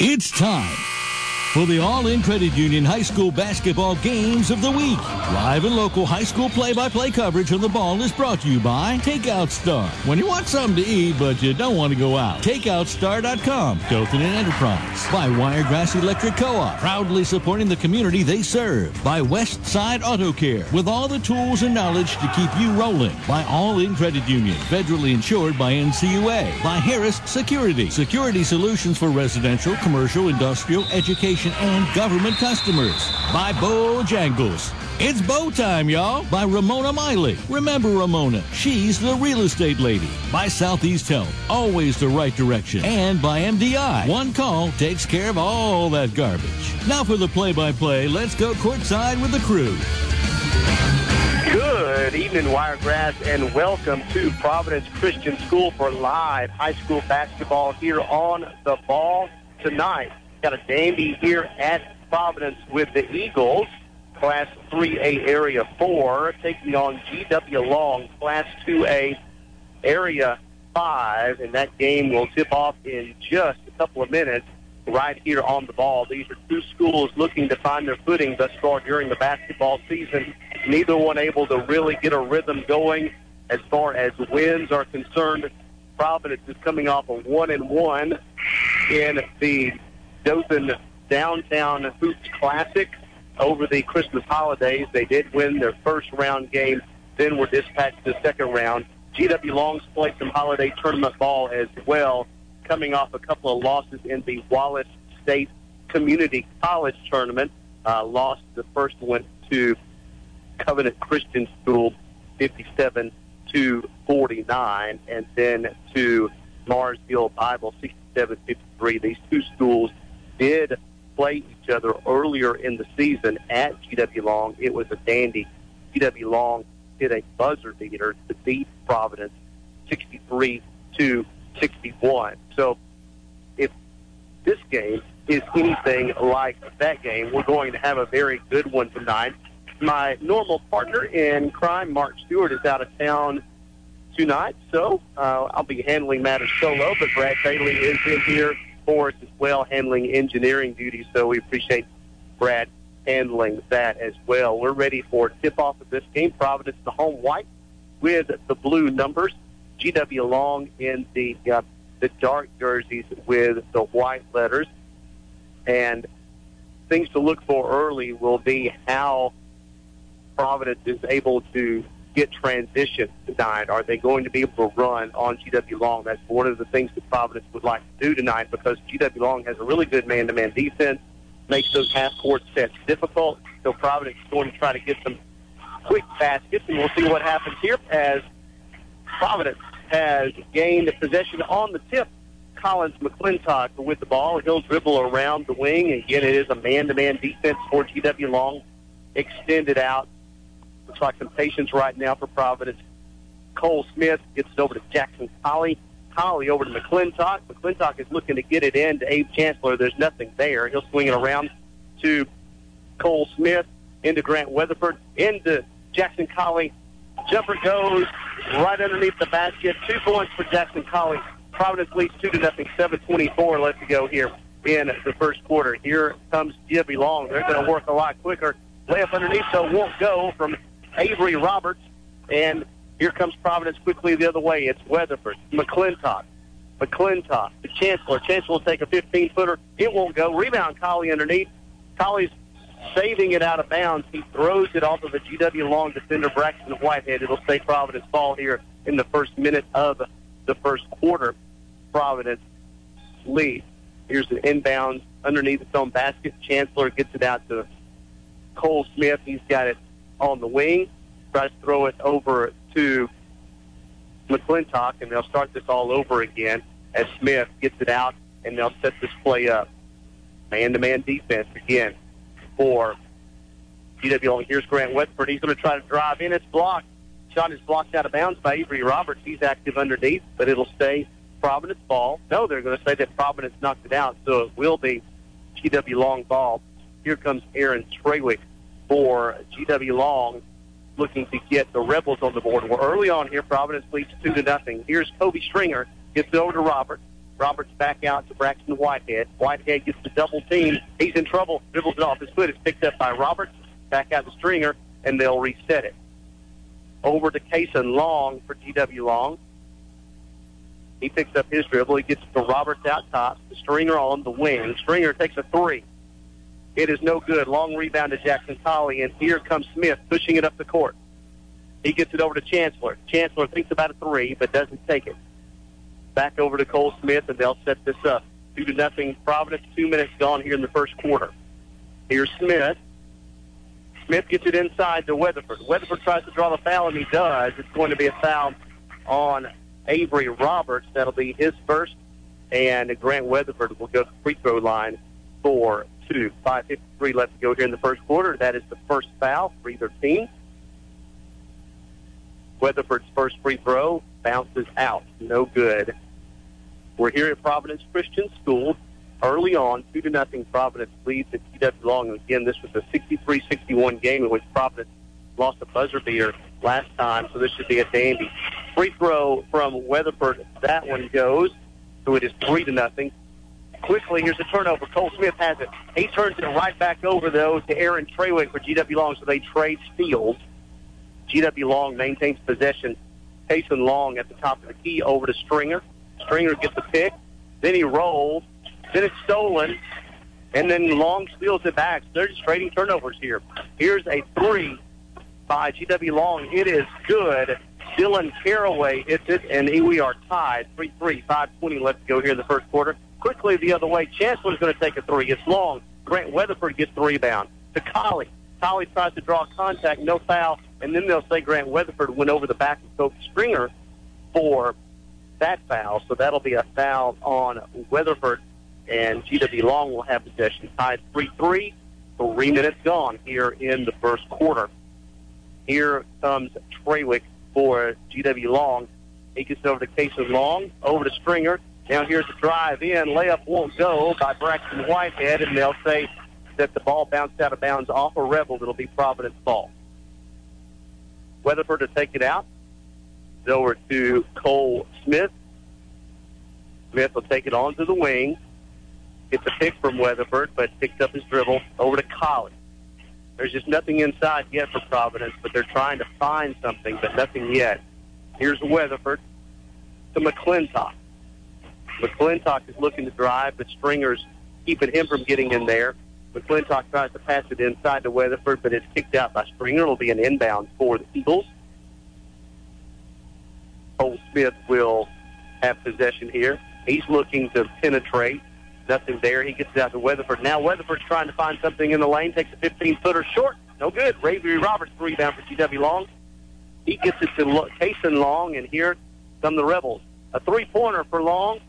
It's time for the All-In Credit Union High School Basketball Games of the Week. Live and local high school play-by-play coverage on the ball is brought to you by Takeout Star. When you want something to eat but you don't want to go out, TakeoutStar.com. Dothan and Enterprise. By Wiregrass Electric Co-op. Proudly supporting the community they serve. By West Side Auto Care. With all the tools and knowledge to keep you rolling. By All-In Credit Union. Federally insured by NCUA. By Harris Security. Security solutions for residential, commercial, industrial, education, and government customers. By Bojangles. It's Bo time, y'all, by Ramona Miley. Remember Ramona, she's the real estate lady. By Southeast Health, always the right direction. And by MDI, one call takes care of all that garbage. Now for the play-by-play, let's go courtside with the crew. Good evening, Wiregrass, and welcome to Providence Christian School for live high school basketball here on the ball tonight. Got a dandy here at Providence with the Eagles, Class 3A Area 4, taking on GW Long, Class 2A Area 5, and that game will tip off in just a couple of minutes right here on the ball. These are two schools looking to find their footing thus far during the basketball season. Neither one able to really get a rhythm going as far as wins are concerned. Providence is coming off a one and one in the Dothan Downtown Hoops Classic over the Christmas holidays. They did win their first round game, then were dispatched to the second round. GW Long's played some holiday tournament ball as well, coming off a couple of losses in the Wallace State Community College tournament. Uh, lost the first one to Covenant Christian School, 57 to 49, and then to Mars Hill Bible, 67-53. These two schools did play each other earlier in the season at GW Long. It was a dandy. GW Long hit a buzzer beater to beat Providence 63 to 61. So if this game is anything like that game, we're going to have a very good one tonight. My normal partner in crime, Mark Stewart, is out of town tonight, so uh, I'll be handling matters solo, but Brad Bailey is in here for us as well, handling engineering duties, so we appreciate Brad handling that as well. We're ready for tip-off of this game. Providence, the home white, with the blue numbers. GW Long in the uh, the dark jerseys with the white letters. And things to look for early will be how Providence is able to get transition tonight. Are they going to be able to run on GW Long? That's one of the things that Providence would like to do tonight because GW Long has a really good man-to-man defense, makes those half-court sets difficult. So Providence is going to try to get some quick baskets, and we'll see what happens here as Providence has gained a possession on the tip. Collins McClintock with the ball. He'll dribble around the wing. Again, it is a man-to-man defense for GW Long. Extended out. Looks like some patience right now for Providence. Cole Smith gets it over to Jackson Colley. Colley over to McClintock. McClintock is looking to get it in to Abe Chancellor. There's nothing there. He'll swing it around to Cole Smith, into Grant Weatherford, into Jackson Colley. Jumper goes right underneath the basket. Two points for Jackson Colley. Providence leads two to nothing. Seven twenty-four left to go here in the first quarter. Here comes Jibby Long. They're going to work a lot quicker. Layup underneath, so won't go from Avery Roberts. And here comes Providence quickly the other way. It's Weatherford, McClintock, McClintock, the Chancellor. Chancellor will take a 15-footer. It won't go. Rebound, Colley underneath. Colley's saving it out of bounds. He throws it off of the GW Long defender, Braxton Whitehead. It'll stay Providence ball here in the first minute of the first quarter. Providence lead. Here's an inbound underneath its own basket. Chancellor gets it out to Cole Smith. He's got it on the wing. Tries to throw it over to McClintock, and they'll start this all over again as Smith gets it out, and they'll set this play up. Man-to-man defense again for GW. Here's Grant Weatherford. He's going to try to drive in. It's blocked. Shot is blocked out of bounds by Avery Roberts. He's active underneath, but it'll stay Providence ball. No, they're going to say that Providence knocked it out, so it will be GW Long ball. Here comes Aaron Treywick for GW Long, looking to get the Rebels on the board. We're early on here. Providence leads two to nothing. Here's Kobe Stringer. Gets it over to Roberts. Roberts back out to Braxton Whitehead. Whitehead gets the double team. He's in trouble. Dribbles it off his foot. It's picked up by Roberts. Back out to Stringer, and they'll reset it. Over to Kason Long for GW Long. He picks up his dribble. He gets to Roberts out top. Stringer on the wing. Stringer takes a three. It is no good. Long rebound to Jackson Colley, and here comes Smith pushing it up the court. He gets it over to Chancellor. Chancellor thinks about a three, but doesn't take it. Back over to Cole Smith, and they'll set this up. Two to nothing. Providence. Two minutes gone here in the first quarter. Here's Smith. Smith gets it inside to Weatherford. Weatherford tries to draw the foul, and he does. It's going to be a foul on Avery Roberts. That'll be his first, and Grant Weatherford will go to the free throw line for two. 5.53 left to go here in the first quarter. That is the first foul for either team. Weatherford's first free throw bounces out. No good. We're here at Providence Christian School. Early on, 2 to nothing, Providence leads at GW Long. Again, this was a 63-61 game in which Providence lost a buzzer beater last time, so this should be a dandy. Free throw from Weatherford. That one goes. So it is 3 to nothing. Quickly, here's a turnover. Cole Smith has it. He turns it right back over, though, to Aaron Treywick for GW Long, so they trade steals. GW Long maintains possession. Payson Long at the top of the key over to Stringer. Stringer gets the pick. Then he rolls. Then it's stolen. And then Long steals it back. They're just trading turnovers here. Here's a three by GW Long. It is good. Dylan Caraway hits it, and we are tied. 3-3, 5.20 left to go here in the first quarter. Quickly the other way. Chancellor's going to take a three. It's Long. Grant Weatherford gets the rebound. To Colley. Colley tries to draw contact. No foul and then they'll say Grant Weatherford went over the back of Coach Stringer for that foul. So that'll be a foul on Weatherford, and GW Long will have possession tied 3-3. Three minutes gone here in the first quarter. Here comes Treywick for GW Long. He gets over to Casey Long, over to Stringer. Now here's the drive in. Layup won't go by Braxton Whitehead, and they'll say that the ball bounced out of bounds off a Rebel. It'll be Providence ball. Weatherford to take it out. Over to Cole Smith. Smith will take it onto the wing. Gets a pick from Weatherford, but picks up his dribble over to Colley. There's just nothing inside yet for Providence, but they're trying to find something, but nothing yet. Here's Weatherford to McClintock. McClintock is looking to drive, but Stringer's keeping him from getting in there. McClintock tries to pass it inside to Weatherford, but it's kicked out by Stringer. It'll be an inbound for the Eagles. Cole Smith will have possession here. He's looking to penetrate. Nothing there. He gets it out to Weatherford. Now Weatherford's trying to find something in the lane. Takes a 15-footer short. No good. Avery Roberts rebound for GW Long. He gets it to Kason Long, and here come the Rebels. A three-pointer for Long.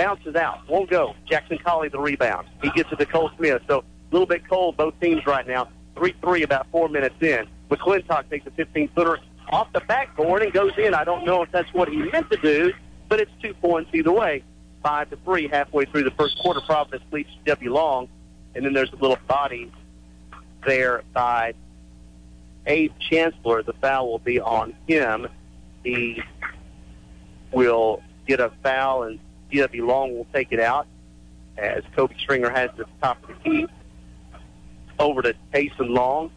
Bounces out. Won't go. Jackson Colley the rebound. He gets it to Cole Smith. So a little bit cold, both teams right now. 3-3 about four minutes in. McClintock takes a 15-footer off the backboard and goes in. I don't know if that's what he meant to do, but it's two points either way. Five to three halfway through the first quarter. Providence leads W Long, and then there's a little body there by Abe Chancellor. The foul will be on him. He will get a foul, and W Long will take it out as Kobe Stringer has the top of the key over to Tayson Long,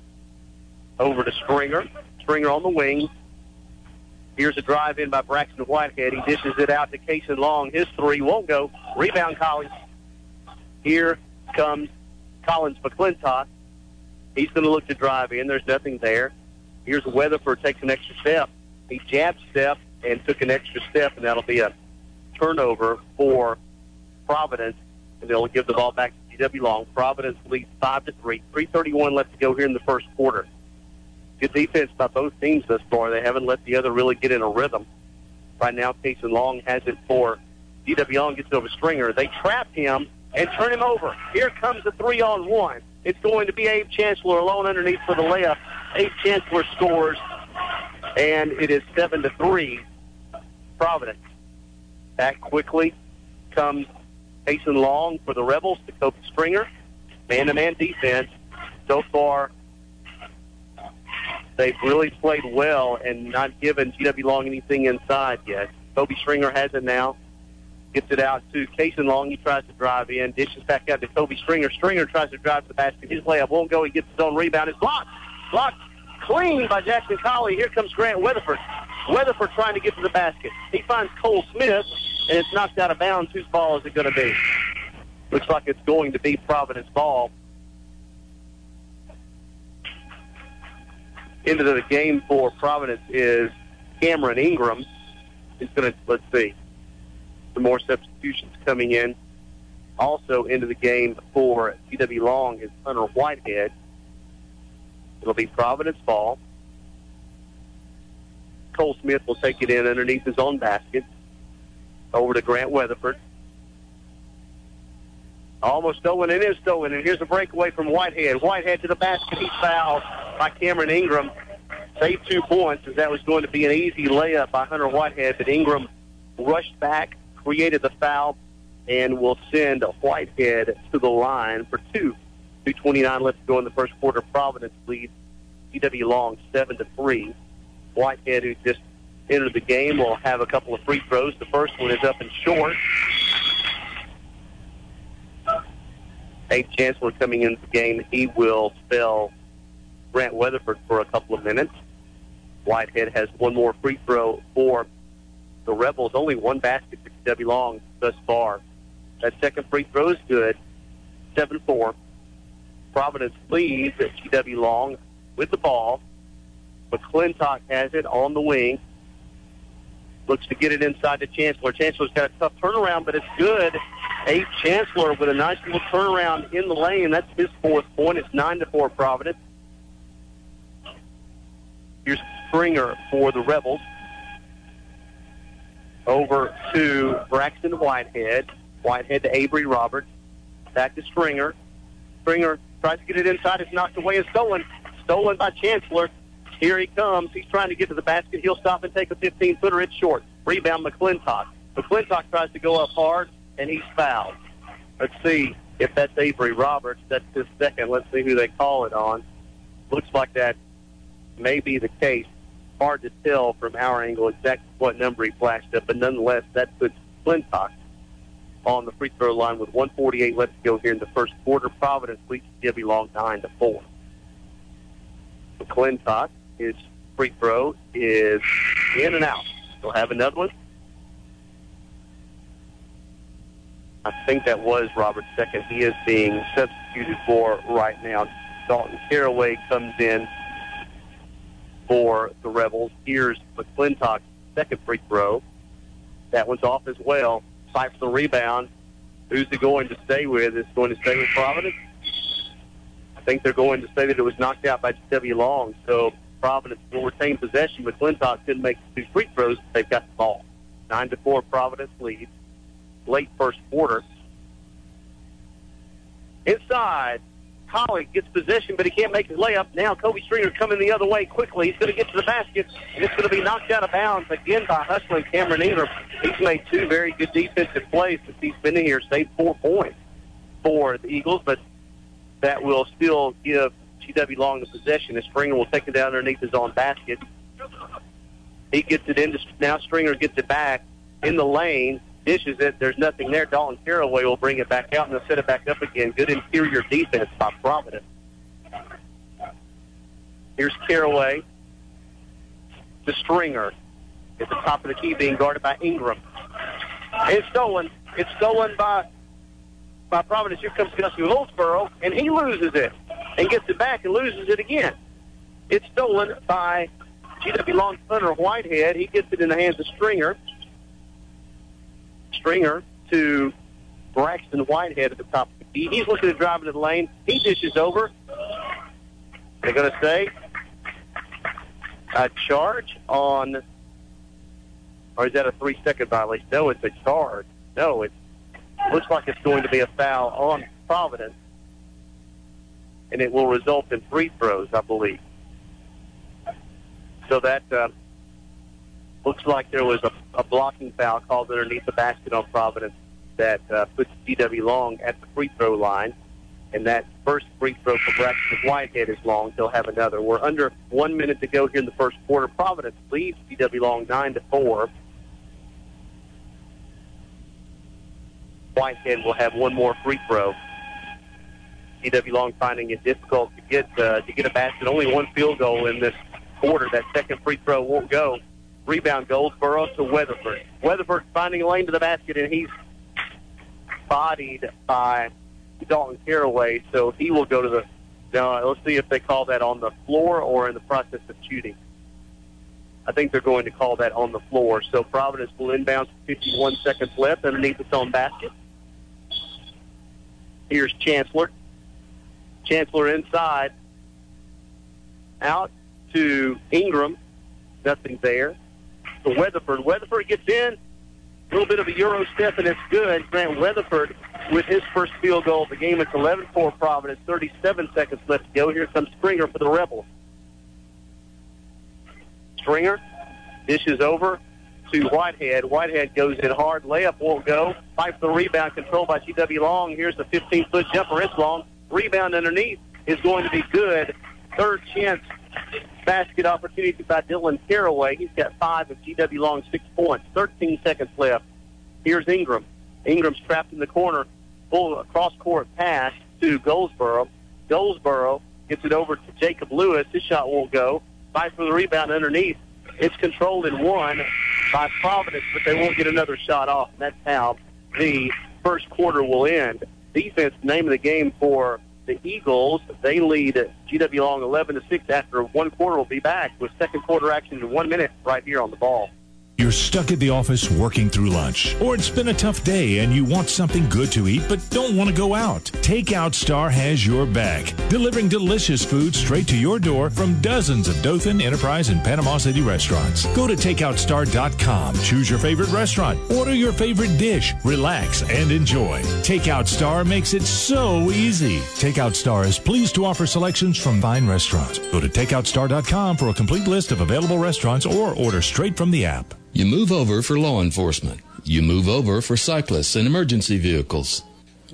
over to Stringer. Stringer on the wing. Here's a drive in by Braxton Whitehead. He dishes it out to Casey Long. His three won't go. Rebound Collins. Here comes Collins McClintock. He's going to look to drive in. There's nothing there. Here's Weatherford takes an extra step. He jabbed step and took an extra step, and that'll be a turnover for Providence, and they'll give the ball back to GW Long. Providence leads 5 to 3. 3.31 left to go here in the first quarter. Good defense by both teams thus far. They haven't let the other really get in a rhythm. Right now, Casey Long has it for GW Long, gets over Stringer. They trap him and turn him over. Here comes the three on one. It's going to be Abe Chancellor alone underneath for the layup. Abe Chancellor scores, and it is 7 to 3. Providence. Back quickly comes Mason Long for the Rebels to Kobe Stringer. Man-to-man defense. So far, they've really played well and not given GW Long anything inside yet. Kobe Stringer has it now. Gets it out to Cason Long. He tries to drive in. Dishes back out to Kobe Stringer. Stringer tries to drive to the basket. His layup won't go. He gets his own rebound. It's blocked. Blocked clean by Jackson Colley. Here comes Grant Weatherford. Weatherford trying to get to the basket. He finds Cole Smith, and it's knocked out of bounds. Whose ball is it going to be? Looks like it's going to be Providence ball. Into the game for Providence is Cameron Ingram. He's going to, let's see, some more substitutions coming in. Also into the game for GW Long is Hunter Whitehead. It'll be Providence ball. Cole Smith will take it in underneath his own basket. Over to Grant Weatherford. Almost stolen. It is stolen. And here's a breakaway from Whitehead. Whitehead to the basket. He's fouled by Cameron Ingram. Saved two points as that was going to be an easy layup by Hunter Whitehead. But Ingram rushed back, created the foul, and will send Whitehead to the line for two. 2.29 left to go in the first quarter. Providence leads GW Long 7 to 3. Whitehead, who just entered the game, will have a couple of free throws. The first one is up and short. Abe Chancellor coming into the game. He will spell Grant Weatherford for a couple of minutes. Whitehead has one more free throw for the Rebels. Only one basket for GW Long thus far. That second free throw is good. 7-4. Providence leads at GW Long with the ball. McClintock has it on the wing. Looks to get it inside to Chancellor. Chancellor's got a tough turnaround, but it's good. Abe Chancellor with a nice little turnaround in the lane. That's his fourth point. It's 9 to 4 Providence. Here's Stringer for the Rebels. Over to Braxton Whitehead. Whitehead to Avery Roberts. Back to Stringer. Stringer tries to get it inside. It's knocked away and stolen. Stolen by Chancellor. Here he comes. He's trying to get to the basket. He'll stop and take a 15-footer. It's short. Rebound McClintock. McClintock tries to go up hard, and he's fouled. Let's see if that's Avery Roberts. That's his second. Let's see who they call it on. Looks like that may be the case. Hard to tell from our angle exactly what number he flashed up, but nonetheless, that puts McClintock on the free throw line with 148 left to go here in the first quarter. Providence leads GW Long 9 to 4. McClintock, his free throw is in and out. He'll have another one. I think that was Robert's second. He is being substituted for right now. Dalton Caraway comes in for the Rebels. Here's McClintock's second free throw. That one's off as well. Fight for the rebound. Who's he going to stay with? Is going to stay with Providence? I think they're going to say that it was knocked out by W. Long. So Providence will retain possession, but Clintock couldn't make two free throws. They've got the ball. Nine to four, Providence leads. Late first quarter. Inside, Colley gets possession, but he can't make his layup. Now Kobe Stringer coming the other way quickly. He's going to get to the basket, and it's going to be knocked out of bounds again by hustling Cameron Ingram. He's made two very good defensive plays since he's been in here, saved four points for the Eagles, but that will still give GW Long the possession. And Stringer will take it down underneath his own basket. He gets it into now. Stringer gets it back in the lane, dishes it. There's nothing there. Dalton Caraway will bring it back out and they'll set it back up again. Good interior defense by Providence. Here's Caraway to Stringer at the top of the key, being guarded by Ingram. It's stolen. It's stolen by by Providence. Here comes Gussie Hillsborough, and he loses it and gets it back and loses it again. It's stolen by GW Long Hunter Whitehead. He gets it in the hands of Stringer. Stringer to Braxton Whitehead at the top. He's looking to drive into the lane. He dishes over. They're going to say a charge on, or is that a three-second violation? No, it's a charge. No, it looks like it's going to be a foul on Providence and it will result in free throws, I believe. So that uh, looks like there was a, a blocking foul called underneath the basket on Providence that uh, puts GW Long at the free throw line. And that first free throw for Braxton Whitehead is long. He'll have another. We're under one minute to go here in the first quarter. Providence leads GW Long 9 to 4. Whitehead will have one more free throw. GW Long finding it difficult to get uh, to get a basket. Only one field goal in this quarter. That second free throw won't go. Rebound Goldsboro to Weatherford. Weatherford finding a lane to the basket, and he's bodied by Dalton Caraway, so he will go to the. Now let's see if they call that on the floor or in the process of shooting. I think they're going to call that on the floor. So Providence will inbound 51 seconds left underneath its own basket. Here's Chancellor. Chancellor inside. Out to Ingram. Nothing there. To Weatherford. Weatherford gets in. A little bit of a Euro step, and it's good. Grant Weatherford with his first field goal of the game. It's 11-4 Providence. 37 seconds left to go. Here comes Stringer for the Rebels. Stringer dishes over to Whitehead. Whitehead goes in hard. Layup won't go. Fight for the rebound. Controlled by GW Long. Here's the 15-foot jumper. It's long. Rebound underneath is going to be good. Third chance basket opportunity by Dylan Caraway. He's got five of GW Long six points. 13 seconds left. Here's Ingram. Ingram's trapped in the corner. Full cross court pass to Goldsboro. Goldsboro gets it over to Jacob Lewis. His shot won't go. Fight for the rebound underneath. It's controlled in one by Providence, but they won't get another shot off. And that's how the first quarter will end. Defense, name of the game for the Eagles. They lead GW Long 11 to 6 after one quarter. We'll be back with second quarter action in one minute right here on the ball. You're stuck at the office working through lunch, or it's been a tough day and you want something good to eat but don't want to go out. Takeout Star has your back, delivering delicious food straight to your door from dozens of Dothan, Enterprise, and Panama City restaurants. Go to takeoutstar.com, choose your favorite restaurant, order your favorite dish, relax, and enjoy. Takeout Star makes it so easy. Takeout Star is pleased to offer selections from fine restaurants. Go to takeoutstar.com for a complete list of available restaurants or order straight from the app. You move over for law enforcement. You move over for cyclists and emergency vehicles.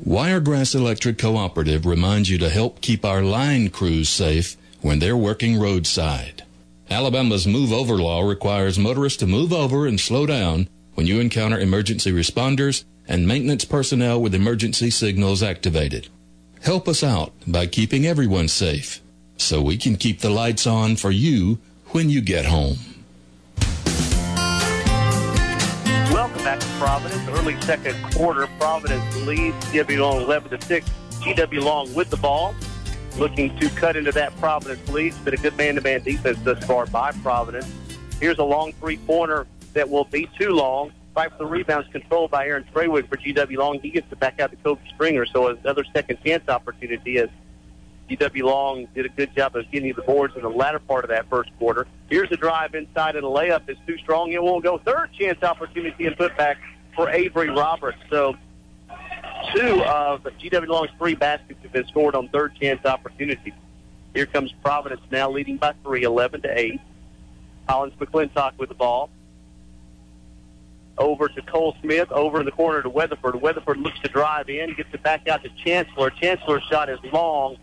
Wiregrass Electric Cooperative reminds you to help keep our line crews safe when they're working roadside. Alabama's move over law requires motorists to move over and slow down when you encounter emergency responders and maintenance personnel with emergency signals activated. Help us out by keeping everyone safe so we can keep the lights on for you when you get home. Welcome back to Providence. Early second quarter. Providence leads GW Long 11 to 6. GW Long with the ball. Looking to cut into that Providence lead. It's been a good man-to-man defense thus far by Providence. Here's a long three-pointer that will be too long. Fight for the rebounds controlled by Aaron Treywick for GW Long. He gets it back out to Kobe Stringer. So another second chance opportunity as GW Long did a good job of getting the boards in the latter part of that first quarter. Here's a drive inside and a layup is too strong. It won't go. Third chance opportunity and putback for Avery Roberts. So two of GW Long's three baskets have been scored on third chance opportunities. Here comes Providence now leading by three, 11 to 8. Collins McClintock with the ball. Over to Cole Smith, over in the corner to Weatherford. Weatherford looks to drive in, gets it back out to Chancellor. Chancellor's shot is long.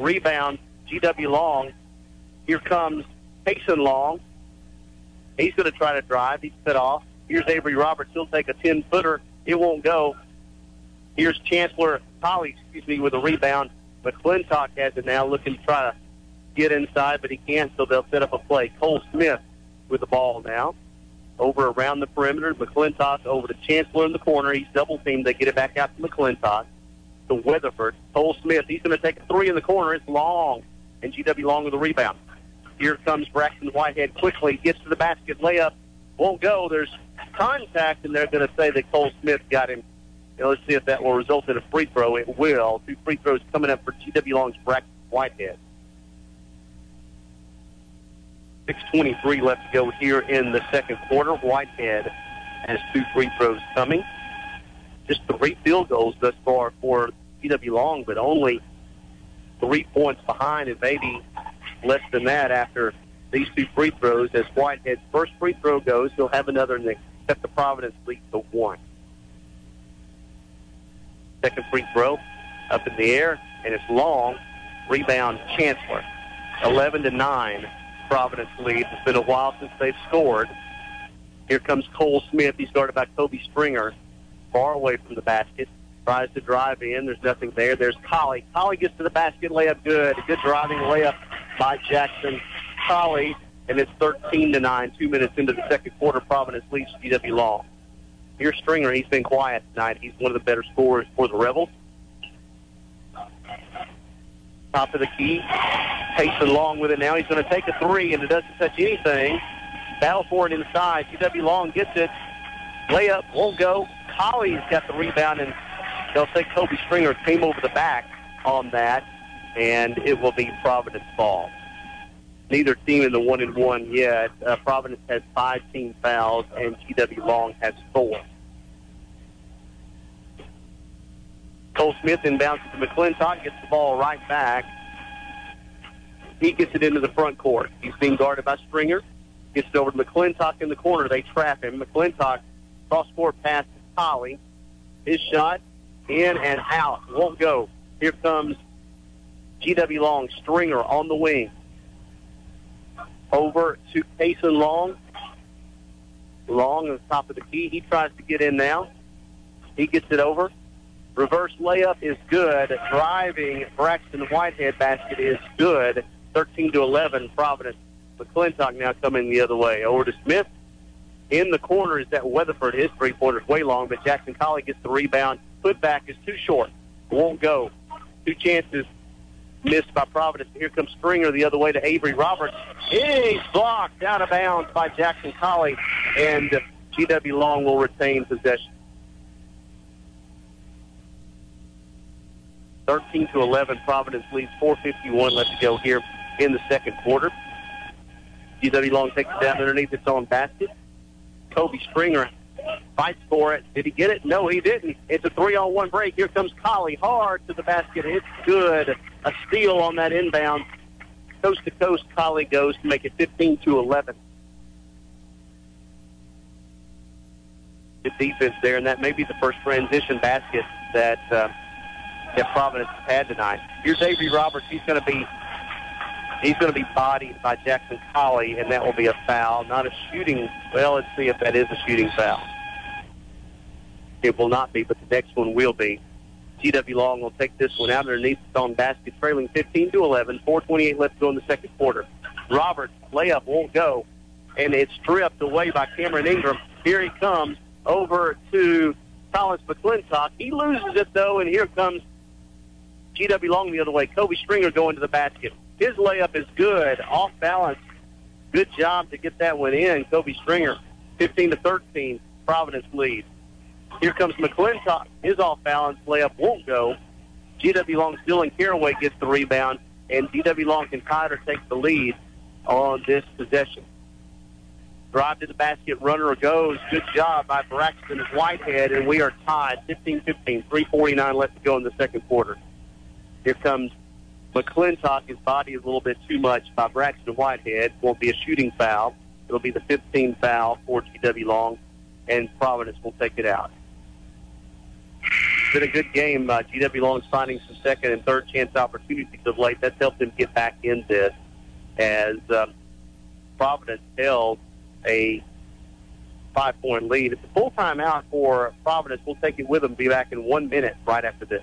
Rebound, GW Long. Here comes Payson Long. He's going to try to drive. He's set off. Here's Avery Roberts. He'll take a 10 footer. It won't go. Here's Chancellor Holly, excuse me, with a rebound. McClintock has it now, looking to try to get inside, but he can't, so they'll set up a play. Cole Smith with the ball now. Over around the perimeter. McClintock over to Chancellor in the corner. He's double teamed. They get it back out to McClintock. To Weatherford. Cole Smith. He's going to take a three in the corner. It's long. And GW Long with the rebound. Here comes Braxton Whitehead quickly. Gets to the basket. Layup. Won't go. There's contact, and they're going to say that Cole Smith got him. Let's see if that will result in a free throw. It will. Two free throws coming up for GW Long's Braxton Whitehead. 6.23 left to go here in the second quarter. Whitehead has two free throws coming. Just three field goals thus far for GW Long, but only three points behind and maybe less than that after these two free throws. As Whitehead's first free throw goes, he'll have another and set the Providence lead to one. Second free throw up in the air, and it's long. Rebound Chancellor. 11 to 9. Providence lead. It's been a while since they've scored. Here comes Cole Smith. He's guarded by Kobe Stringer. Far away from the basket. Tries to drive in. There's nothing there. There's Colley. Colley gets to the basket. Layup good. Good driving layup by Jackson Colley. And it's 13 to 9. Two minutes into the second quarter. Providence leads GW Long. Here's Stringer. He's been quiet tonight. He's one of the better scorers for the Rebels. Top of the key. Pacing along with it now. He's going to take a three, and it doesn't touch anything. Battle for it inside. GW Long gets it. Layup won't go. Colley's got the rebound, and they'll say Kobe Stringer came over the back on that, and it will be Providence ball. Neither team in the one and one yet. Uh, Providence has five team fouls, and GW Long has four. Cole Smith inbounds to McClintock, gets the ball right back. He gets it into the front court. He's being guarded by Stringer. Gets it over to McClintock in the corner. They trap him. McClintock cross-court pass to Colley. His shot in and out. Won't go. Here comes GW Long. Stringer on the wing. Over to Payson Long. Long on the top of the key. He tries to get in now. He gets it over. Reverse layup is good. Driving Braxton Whitehead basket is good. 13 to 11, Providence. McClintock now coming the other way. Over to Smith. In the corner is that Weatherford. His three pointer's way long, but Jackson Colley gets the rebound. Putback is too short. Won't go. Two chances missed by Providence. Here comes Stringer the other way to Avery Roberts. He's blocked out of bounds by Jackson Colley, and uh, GW Long will retain possession. 13 to 11, Providence leads 4:51 left to go here in the second quarter. GW Long takes it down underneath its own basket. Kobe Stringer fights for it. Did he get it? No, he didn't. It's a three-on-one break. Here comes Colley hard to the basket. It's good. A steal on that inbound. Coast to coast, Colley goes to make it 15 to 11. Good defense there, and that may be the first transition basket that uh, that Providence had tonight. Here's Avery Roberts. He's going to be he's going to be bodied by Jackson Colley, and that will be a foul, not a shooting. Well, let's see if that is a shooting foul. It will not be, but the next one will be. GW Long will take this one out underneath the own basket, trailing 15 to 11. 4:28 left to go in the second quarter. Roberts layup won't go, and it's stripped away by Cameron Ingram. Here he comes over to Collins McClintock. He loses it though, and here comes GW Long the other way. Kobe Stringer going to the basket. His layup is good, off balance. Good job to get that one in. Kobe Stringer, 15 to 13, Providence lead. Here comes McClintock. His off balance layup won't go. GW Long still in Caraway gets the rebound, and GW Long it or take the lead on this possession. Drive to the basket, runner goes. Good job by Braxton Whitehead, and we are tied 15-15, 3.49 left to go in the second quarter. Here comes McClintock. His body is a little bit too much by Braxton Whitehead. Won't be a shooting foul. It'll be the 15th foul for GW Long, and Providence will take it out. It's been a good game. Uh, GW Long's finding some second and third chance opportunities of late. That's helped them get back in this as um, Providence held a five-point lead. It's a full timeout for Providence. We'll take it with them. Be back in one minute right after this.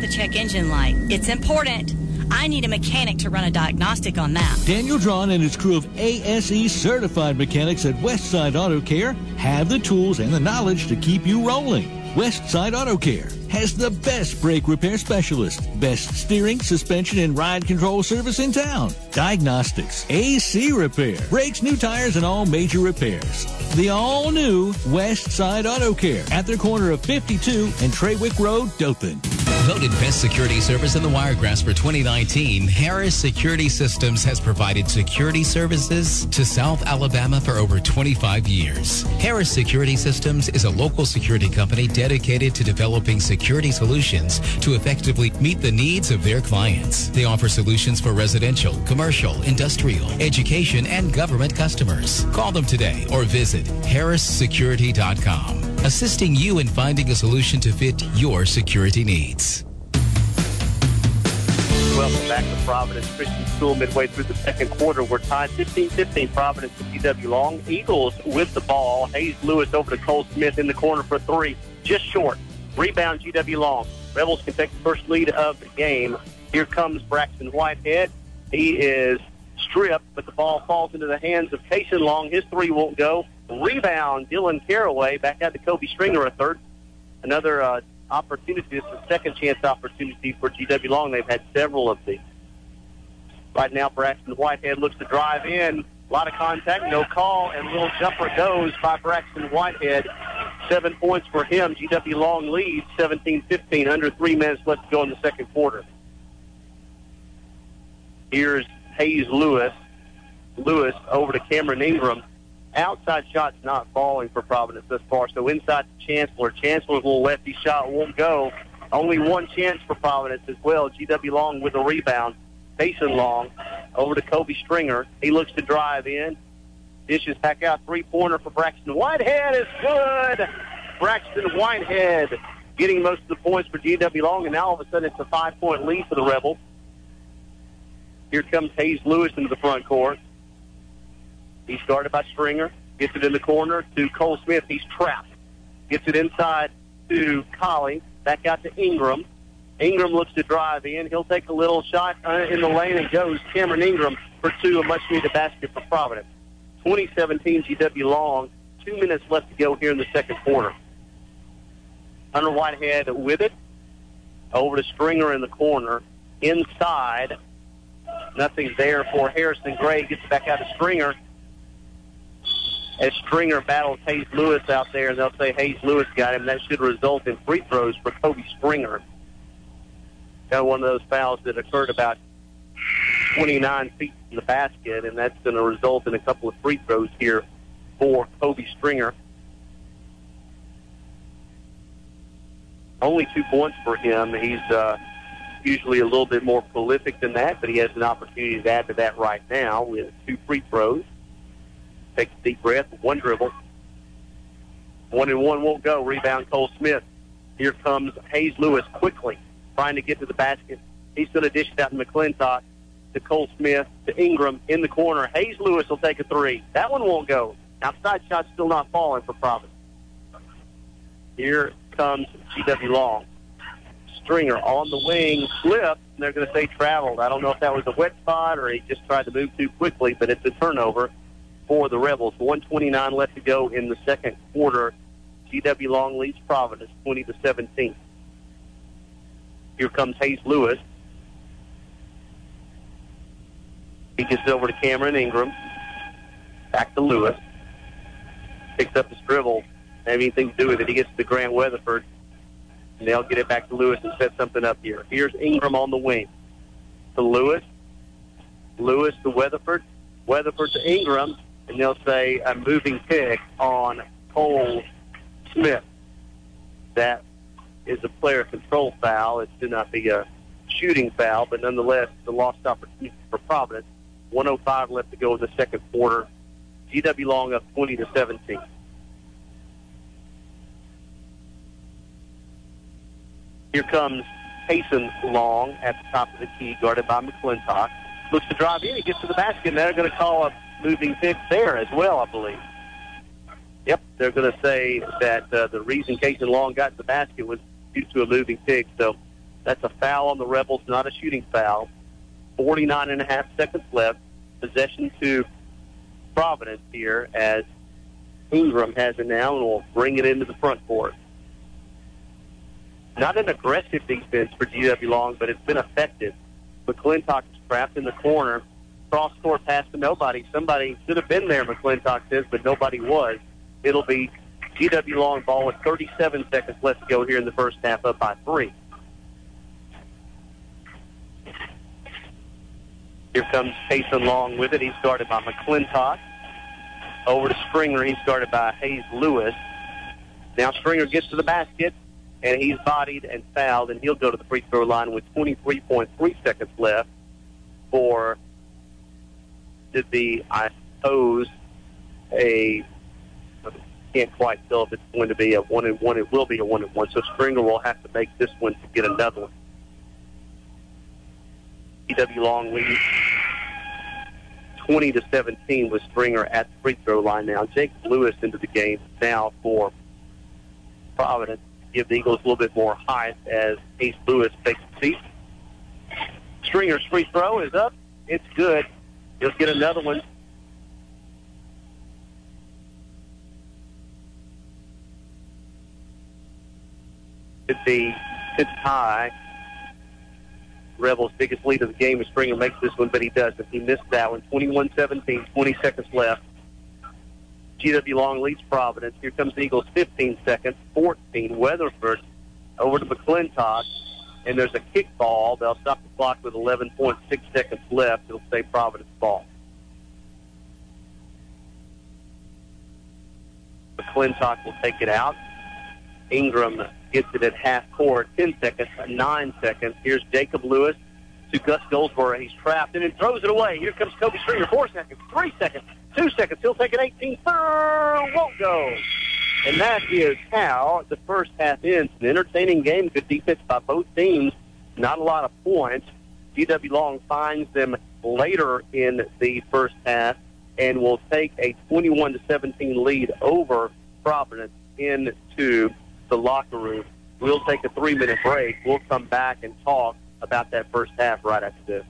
The check engine light. It's important. I need a mechanic to run a diagnostic on that. Daniel Drawn and his crew of ASE certified mechanics at Westside Auto Care have the tools and the knowledge to keep you rolling. Westside Auto Care has the best brake repair specialist, best steering, suspension, and ride control service in town. Diagnostics, AC repair, brakes, new tires, and all major repairs. The all new Westside Auto Care at their corner of 52 and Treywick Road, Dothan. Voted Best Security Service in the Wiregrass for 2019, Harris Security Systems has provided security services to South Alabama for over 25 years. Harris Security Systems is a local security company dedicated to developing security solutions to effectively meet the needs of their clients. They offer solutions for residential, commercial, industrial, education, and government customers. Call them today or visit harrissecurity.com assisting you in finding a solution to fit your security needs. Welcome back to Providence Christian School midway through the second quarter. We're tied 15-15 Providence to GW Long. Eagles with the ball. Hayes Lewis over to Cole Smith in the corner for three. just short. Rebound GW Long. Rebels can take the first lead of the game. Here comes Braxton Whitehead. He is stripped, but the ball falls into the hands of Kason Long. His three won't go. Rebound, Dylan Caraway. Back out to Kobe Stringer, a third. Another uh, opportunity. This is a second chance opportunity for GW Long. They've had several of these. Right now, Braxton Whitehead looks to drive in. A lot of contact, no call, and little jumper goes by Braxton Whitehead. Seven points for him. GW Long leads 17-15, under three minutes left to go in the second quarter. Here's Hayes Lewis. Lewis over to Cameron Ingram. Outside shot's not falling for Providence thus far, so inside to Chancellor. Chancellor's little lefty shot won't go. Only one chance for Providence as well. GW Long with a rebound. Mason Long over to Kobe Stringer. He looks to drive in. Dishes back out. Three-pointer for Braxton Whitehead is good. Braxton Whitehead getting most of the points for GW Long, and now all of a sudden it's a five-point lead for the Rebels. Here comes Hayes Lewis into the front court. He's guarded by Stringer. Gets it in the corner to Cole Smith. He's trapped. Gets it inside to Colley. Back out to Ingram. Ingram looks to drive in. He'll take a little shot uh, in the lane and goes. Cameron Ingram for two, a much-needed basket for Providence. 2017 GW Long. Two minutes left to go here in the second quarter. Hunter Whitehead with it. Over to Stringer in the corner. Inside. Nothing there for Harrison Gray. Gets back out to Stringer. As Stringer battles Hayes Lewis out there, and they'll say Hayes Lewis got him. That should result in free throws for Kobe Stringer. Of one of those fouls that occurred about 29 feet from the basket, and that's going to result in a couple of free throws here for Kobe Stringer. Only two points for him. He's uh, usually a little bit more prolific than that, but he has an opportunity to add to that right now with two free throws. Takes a deep breath, one dribble. One and one won't go. Rebound Cole Smith. Here comes Hayes Lewis quickly, trying to get to the basket. He's going to dish it out to McClintock, to Cole Smith, to Ingram in the corner. Hayes Lewis will take a three. That one won't go. Outside shot still not falling for Providence. Here comes GW Long. Stringer on the wing, slip, and they're going to say traveled. I don't know if that was a wet spot or he just tried to move too quickly, but it's a turnover for the Rebels. 129 left to go in the second quarter. GW Long leads Providence 20 to 17. Here comes Hayes Lewis. He gets it over to Cameron Ingram. Back to Lewis. Picks up his dribble. Have anything to do with it. He gets to Grant Weatherford. And they'll get it back to Lewis and set something up here. Here's Ingram on the wing. To Lewis. Lewis to Weatherford. Weatherford to Ingram. And they'll say a moving pick on Cole Smith. That is a player control foul. It should not be a shooting foul, but nonetheless, the lost opportunity for Providence. 105 left to go in the second quarter. GW Long up 20 to 17. Here comes Payson Long at the top of the key, guarded by McClintock. Looks to drive in. He gets to the basket, and they're going to call a moving pick there as well, I believe. Yep, they're going to say that uh, the reason Casey Long got the basket was due to a moving pick. So that's a foul on the Rebels, not a shooting foul. 49 and a half seconds left. Possession to Providence here as Ingram has it now and will bring it into the front court. Not an aggressive defense for GW Long, but it's been effective. McClintock is trapped in the corner. Cross court pass to nobody. Somebody should have been there, McClintock says, but nobody was. It'll be GW Long ball with 37 seconds left to go here in the first half, up by three. Here comes Payson Long with it. He's guarded by McClintock. Over to Stringer. He's guarded by Hayes Lewis. Now Stringer gets to the basket, and he's bodied and fouled, and he'll go to the free throw line with 23.3 seconds left for to be, I suppose, a can't quite tell if it's going to be a one and one. It will be a one and one. So Stringer will have to make this one to get another one. GW Long leads 20 to 17 with Stringer at the free throw line now. Jake Lewis into the game now for Providence. give the Eagles a little bit more height as Hayes Lewis takes the seat. Stringer's free throw is up. It's good. He'll get another one. It's the it's high. Rebels' biggest lead of the game is Stringer makes this one, but he doesn't. He missed that one. 21-17, 20 seconds left. GW Long leads Providence. Here comes the Eagles 15 seconds, 14. Weatherford over to McClintock, and there's a kick ball. They'll stop the clock with 11.6 seconds left. It'll stay Providence ball. McClintock will take it out. Ingram gets it at half court. 10 seconds, 9 seconds. Here's Jacob Lewis to Gus Goldsboro. He's trapped and then throws it away. Here comes Kobe Stringer. 4 seconds, 3 seconds, 2 seconds. He'll take an 18. Third, won't go. And that is how the first half ends. An entertaining game. Good defense by both teams. Not a lot of points. GW Long finds them later in the first half and will take a 21 to 17 lead over Providence into the locker room. We'll take a three minute break. We'll come back and talk about that first half right after this.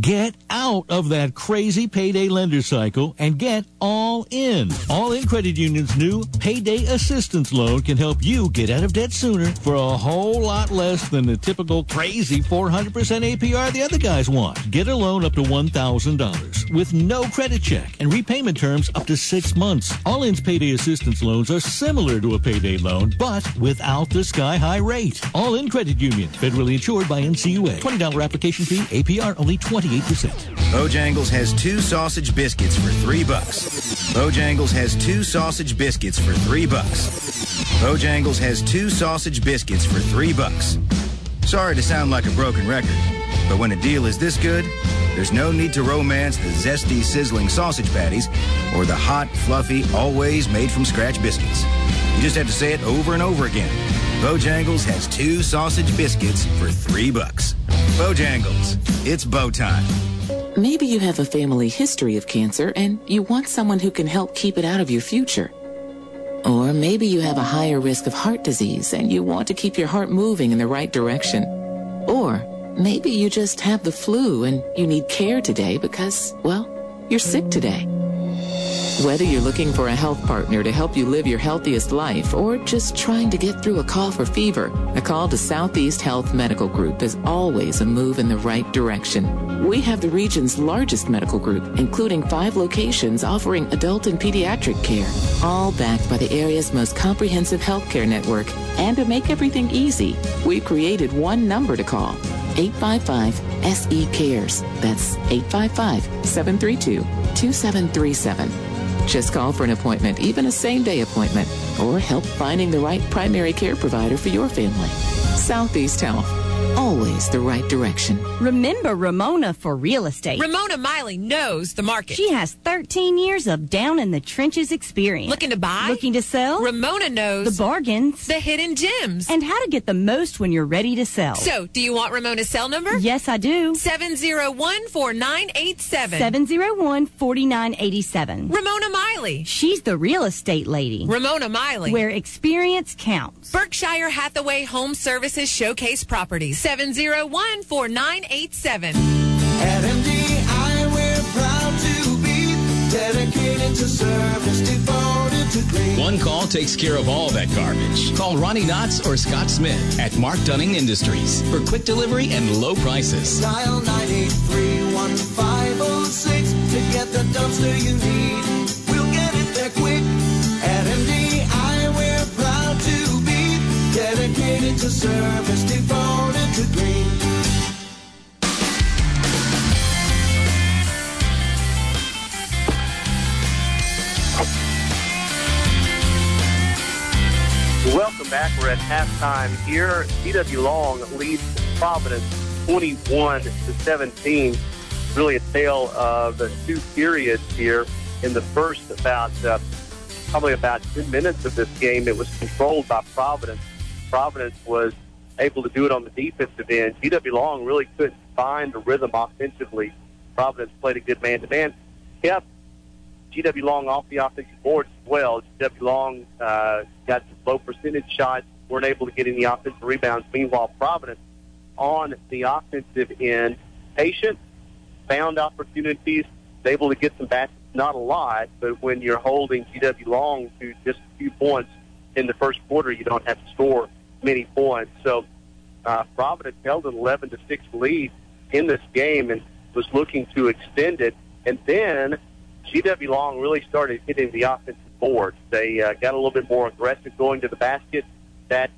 Get out of that crazy payday lender cycle and get all in. All in Credit Union's new payday assistance loan can help you get out of debt sooner for a whole lot less than the typical crazy 400% APR the other guys want. Get a loan up to $1,000 with no credit check and repayment terms up to six months. All in's payday assistance loans are similar to a payday loan, but without the sky high rate. All in Credit Union, federally insured by NCUA. $20 application fee, APR only 28%. Bojangles has two sausage biscuits for three bucks. Bojangles has two sausage biscuits for three bucks. Bojangles has two sausage biscuits for three bucks. Sorry to sound like a broken record, but when a deal is this good, there's no need to romance the zesty, sizzling sausage patties or the hot, fluffy, always made from scratch biscuits. You just have to say it over and over again. Bojangles has two sausage biscuits for three bucks. Bojangles, it's Bo time. Maybe you have a family history of cancer and you want someone who can help keep it out of your future. Or maybe you have a higher risk of heart disease and you want to keep your heart moving in the right direction. Or maybe you just have the flu and you need care today because, well, you're sick today. Whether you're looking for a health partner to help you live your healthiest life or just trying to get through a cough or fever, a call to Southeast Health Medical Group is always a move in the right direction. We have the region's largest medical group, including five locations offering adult and pediatric care, all backed by the area's most comprehensive healthcare network. And to make everything easy, we've created one number to call 855 SE Cares. That's 855 732 2737. Just call for an appointment, even a same day appointment, or help finding the right primary care provider for your family. Southeast Health, always the right direction. Remember Ramona for real estate. Ramona Miley knows the market. She has 13 years of down in the trenches experience. Looking to buy? Looking to sell? Ramona knows the bargains, the hidden gems, and how to get the most when you're ready to sell. So, do you want Ramona's cell number? Yes, I do. 701 4987. 701 4987. Ramona Miley. She's the real estate lady. Ramona Miley. Where experience counts. Berkshire Hathaway Home Services Showcase Properties. 701 4987. At MDI, we're proud to be dedicated to service, devoted to green. One call takes care of all that garbage. Call Ronnie Knotts or Scott Smith at Mark Dunning Industries for quick delivery and low prices. Dial 983-1506 to get the dumpster you need. We'll get it there quick. At MDI, we're proud to be dedicated to service, devoted Welcome back. We're at halftime here. GW Long leads Providence 21 to 17. Really a tale of two periods here. In the first, about uh, probably about 10 minutes of this game, it was controlled by Providence. Providence was able to do it on the defensive end. GW Long really couldn't find a rhythm offensively. Providence played a good man-to-man, kept GW Long off the offensive board as well. GW Long uh, got some low percentage shots weren't able to get any offensive rebounds. Meanwhile, Providence on the offensive end, patient, found opportunities, able to get some baskets, not a lot, but when you're holding GW Long to just a few points in the first quarter, you don't have to score many points. So uh, Providence held an 11 to 6 lead in this game and was looking to extend it. And then GW Long really started hitting the offensive boards. They uh, got a little bit more aggressive going to the basket. That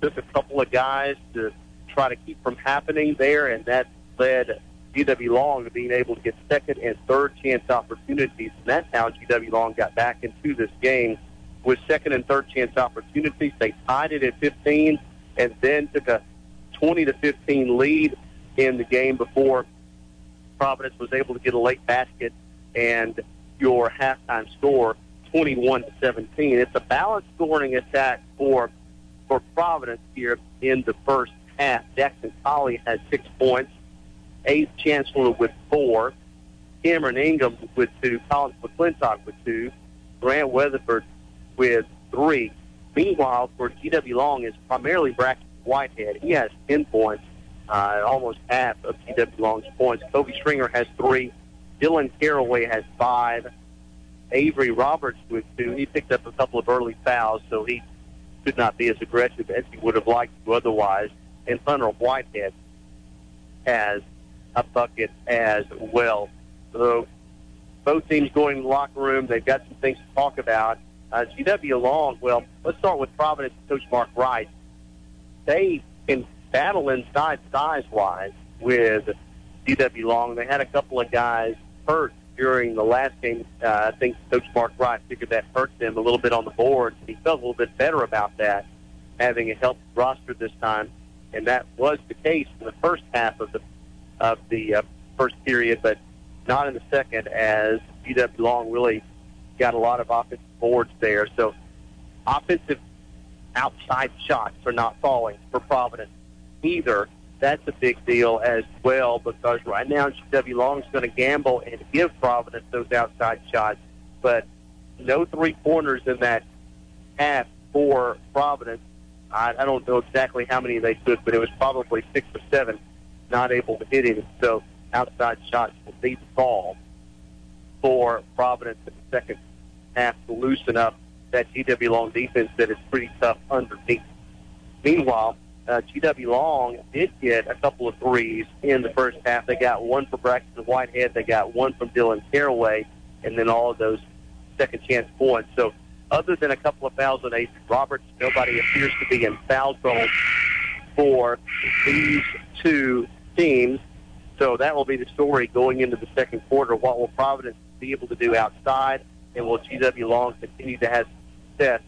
took a couple of guys to try to keep from happening there, and that led GW Long to being able to get second and third chance opportunities. And that's how GW Long got back into this game with second and third chance opportunities. They tied it at 15 and then took a 20 to 15 lead in the game before Providence was able to get a late basket and your halftime score 21 to 17. It's a balanced scoring attack for for Providence here in the first half. Jackson Colley has six points. Ace Chancellor with four. Cameron Ingram with two. Collins McClintock with two. Grant Weatherford with three. Meanwhile, for GW Long is primarily Braxton Whitehead. He has 10 points, uh, almost half of GW Long's points. Kobe Stringer has three. Dylan Caraway has five. Avery Roberts with two. He picked up a couple of early fouls, so he could not be as aggressive as he would have liked to otherwise. And Hunter Whitehead has a bucket as well. So both teams going in the locker room. They've got some things to talk about. Uh, GW Long, well, let's start with Providence Coach Mark Wright. They can battle inside size-wise with GW Long. They had a couple of guys hurt during the last game. Uh, I think Coach Mark Wright figured that hurt them a little bit on the board. He felt a little bit better about that, having a healthy roster this time, and that was the case in the first half of the of the uh, first period, but not in the second, as GW Long really got a lot of offensive boards there. So offensive outside shots are not falling for Providence either. That's a big deal as well because right now Long is going to gamble and give Providence those outside shots, but no three pointers in that half for Providence. I, I don't know exactly how many they took, but it was probably six or seven not able to hit him. So outside shots will be the call for Providence in the second half to loosen up that GW Long defense that is pretty tough underneath. Meanwhile, uh, GW Long did get a couple of threes in the first half. They got one from Braxton Whitehead. They got one from Dylan Caraway, and then all of those second chance points. So other than a couple of fouls on Ace Roberts, nobody appears to be in foul trouble for these two teams. So that will be the story going into the second quarter. What will Providence be able to do outside, and will GW Long continue to have success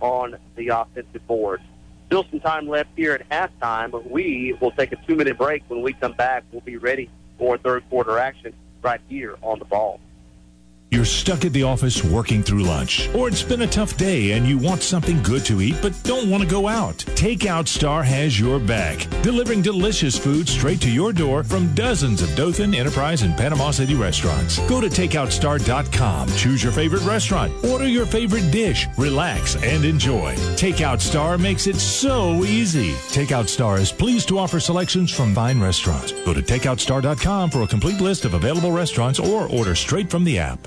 on the offensive boards? Still some time left here at halftime. But we will take a two-minute break. When we come back, we'll be ready for third quarter action right here on the ball. You're stuck at the office working through lunch, or it's been a tough day and you want something good to eat but don't want to go out. Takeout Star has your back, delivering delicious food straight to your door from dozens of Dothan, Enterprise, and Panama City restaurants. Go to takeoutstar.com, choose your favorite restaurant, order your favorite dish, relax, and enjoy. Takeout Star makes it so easy. Takeout Star is pleased to offer selections from fine restaurants. Go to takeoutstar.com for a complete list of available restaurants or order straight from the app.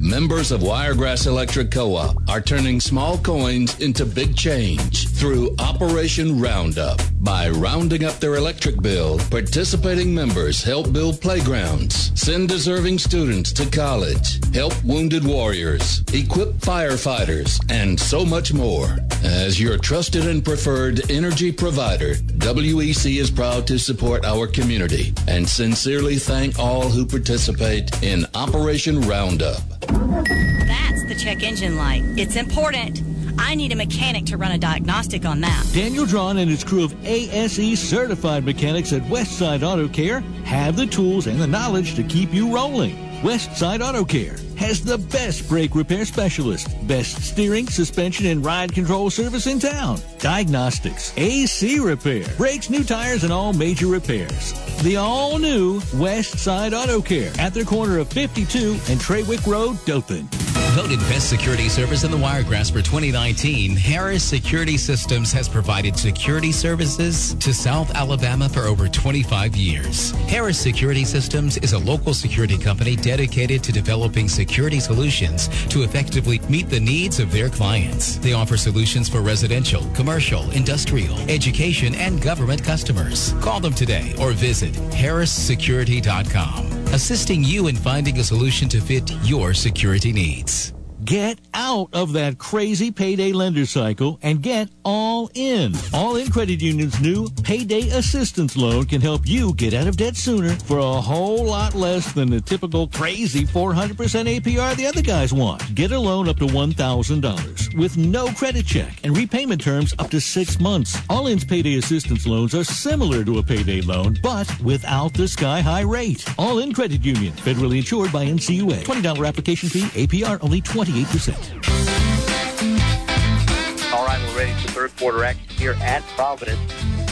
Members of Wiregrass Electric Co-op are turning small coins into big change through Operation Roundup. By rounding up their electric bill, participating members help build playgrounds, send deserving students to college, help wounded warriors, equip firefighters, and so much more. As your trusted and preferred energy provider, WEC is proud to support our community and sincerely thank all who participate in Operation Roundup. That's the check engine light. It's important. I need a mechanic to run a diagnostic on that. Daniel Drawn and his crew of ASE certified mechanics at Westside Auto Care have the tools and the knowledge to keep you rolling. Westside Auto Care has the best brake repair specialist, best steering, suspension, and ride control service in town. Diagnostics, AC repair, brakes, new tires, and all major repairs. The all new Westside Auto Care at the corner of 52 and Treywick Road, Dothan. Voted Best Security Service in the Wiregrass for 2019, Harris Security Systems has provided security services to South Alabama for over 25 years. Harris Security Systems is a local security company dedicated to developing security solutions to effectively meet the needs of their clients. They offer solutions for residential, commercial, industrial, education, and government customers. Call them today or visit harrissecurity.com, assisting you in finding a solution to fit your security needs. Get out of that crazy payday lender cycle and get all in. All in Credit Union's new payday assistance loan can help you get out of debt sooner for a whole lot less than the typical crazy 400% APR the other guys want. Get a loan up to $1,000 with no credit check and repayment terms up to six months. All in's payday assistance loans are similar to a payday loan, but without the sky high rate. All in Credit Union, federally insured by NCUA. $20 application fee, APR only 28%. All right, we're ready for third quarter action here at Providence.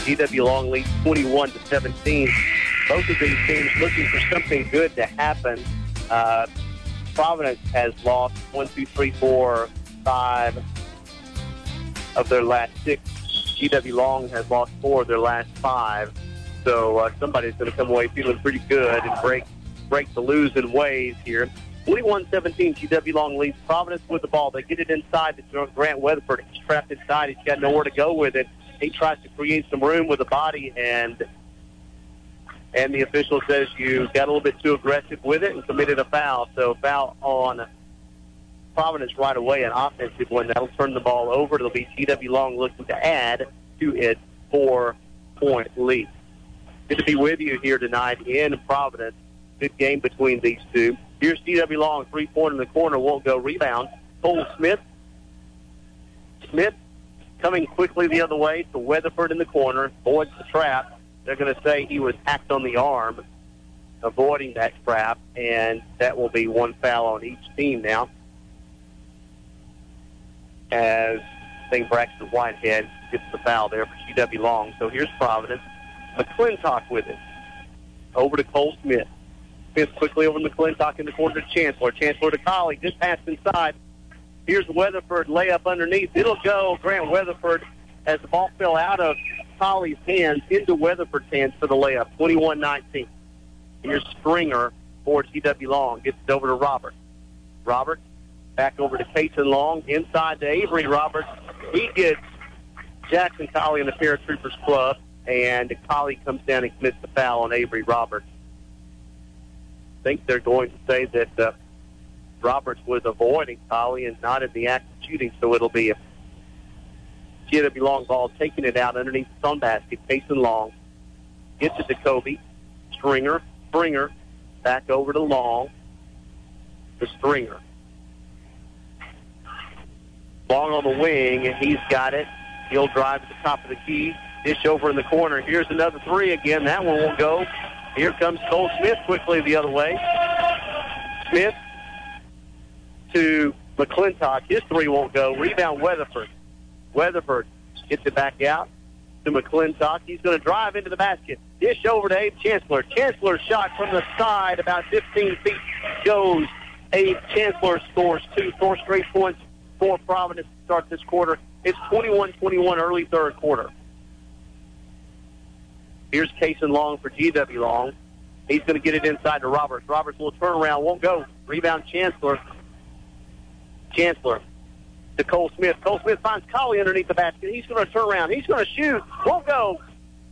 GW Long leads 21 to 17. Both of these teams looking for something good to happen. Uh, Providence has lost one, two, three, four, five of their last six. GW Long has lost four of their last five. So uh, somebody's going to come away feeling pretty good and break break the losing ways here. 21-17, GW Long leads Providence with the ball. They get it inside to Grant Weatherford. He's trapped inside. He's got nowhere to go with it. He tries to create some room with the body, and and the official says you got a little bit too aggressive with it and committed a foul. So foul on Providence right away, an offensive one. That'll turn the ball over. It'll be GW Long looking to add to its four-point lead. Good to be with you here tonight in Providence. Good game between these two. Here's GW Long, three point in the corner, won't go. Rebound. Cole Smith. Smith coming quickly the other way to Weatherford in the corner, avoids the trap. They're going to say he was hacked on the arm, avoiding that trap, and that will be one foul on each team now. As I think Braxton Whitehead gets the foul there for GW Long. So here's Providence. McClintock with it. Over to Cole Smith. Smith quickly over to McClintock in the corner to Chancellor. Chancellor to Colley. Just passed inside. Here's Weatherford layup underneath. It'll go Grant Weatherford as the ball fell out of Colley's hands into Weatherford's hands for the layup. 21-19. Here's Stringer for GW Long. Gets it over to Robert. Robert back over to Payton Long. Inside to Avery Roberts. He gets Jackson Colley in the Paratroopers Club. And Colley comes down and commits the foul on Avery Roberts. Think they're going to say that uh, Roberts was avoiding Colley and not in the act of shooting, so it'll be a GW Long ball taking it out underneath the sun basket. Payson Long gets it to Kobe. Stringer, Stringer, back over to Long. To Stringer. Long on the wing, and he's got it. He'll drive to the top of the key. Dish over in the corner. Here's another three again. That one won't go. Here comes Cole Smith quickly the other way. Smith to McClintock. His three won't go. Rebound Weatherford. Weatherford gets it back out to McClintock. He's going to drive into the basket. Dish over to Abe Chancellor. Chancellor shot from the side about 15 feet goes. Abe Chancellor scores two, four straight points for Providence to start this quarter. It's 21-21 early third quarter. Here's Cason Long for GW Long. He's going to get it inside to Roberts. Roberts will turn around, won't go. Rebound Chancellor. Chancellor to Cole Smith. Cole Smith finds Colley underneath the basket. He's going to turn around. He's going to shoot. Won't go.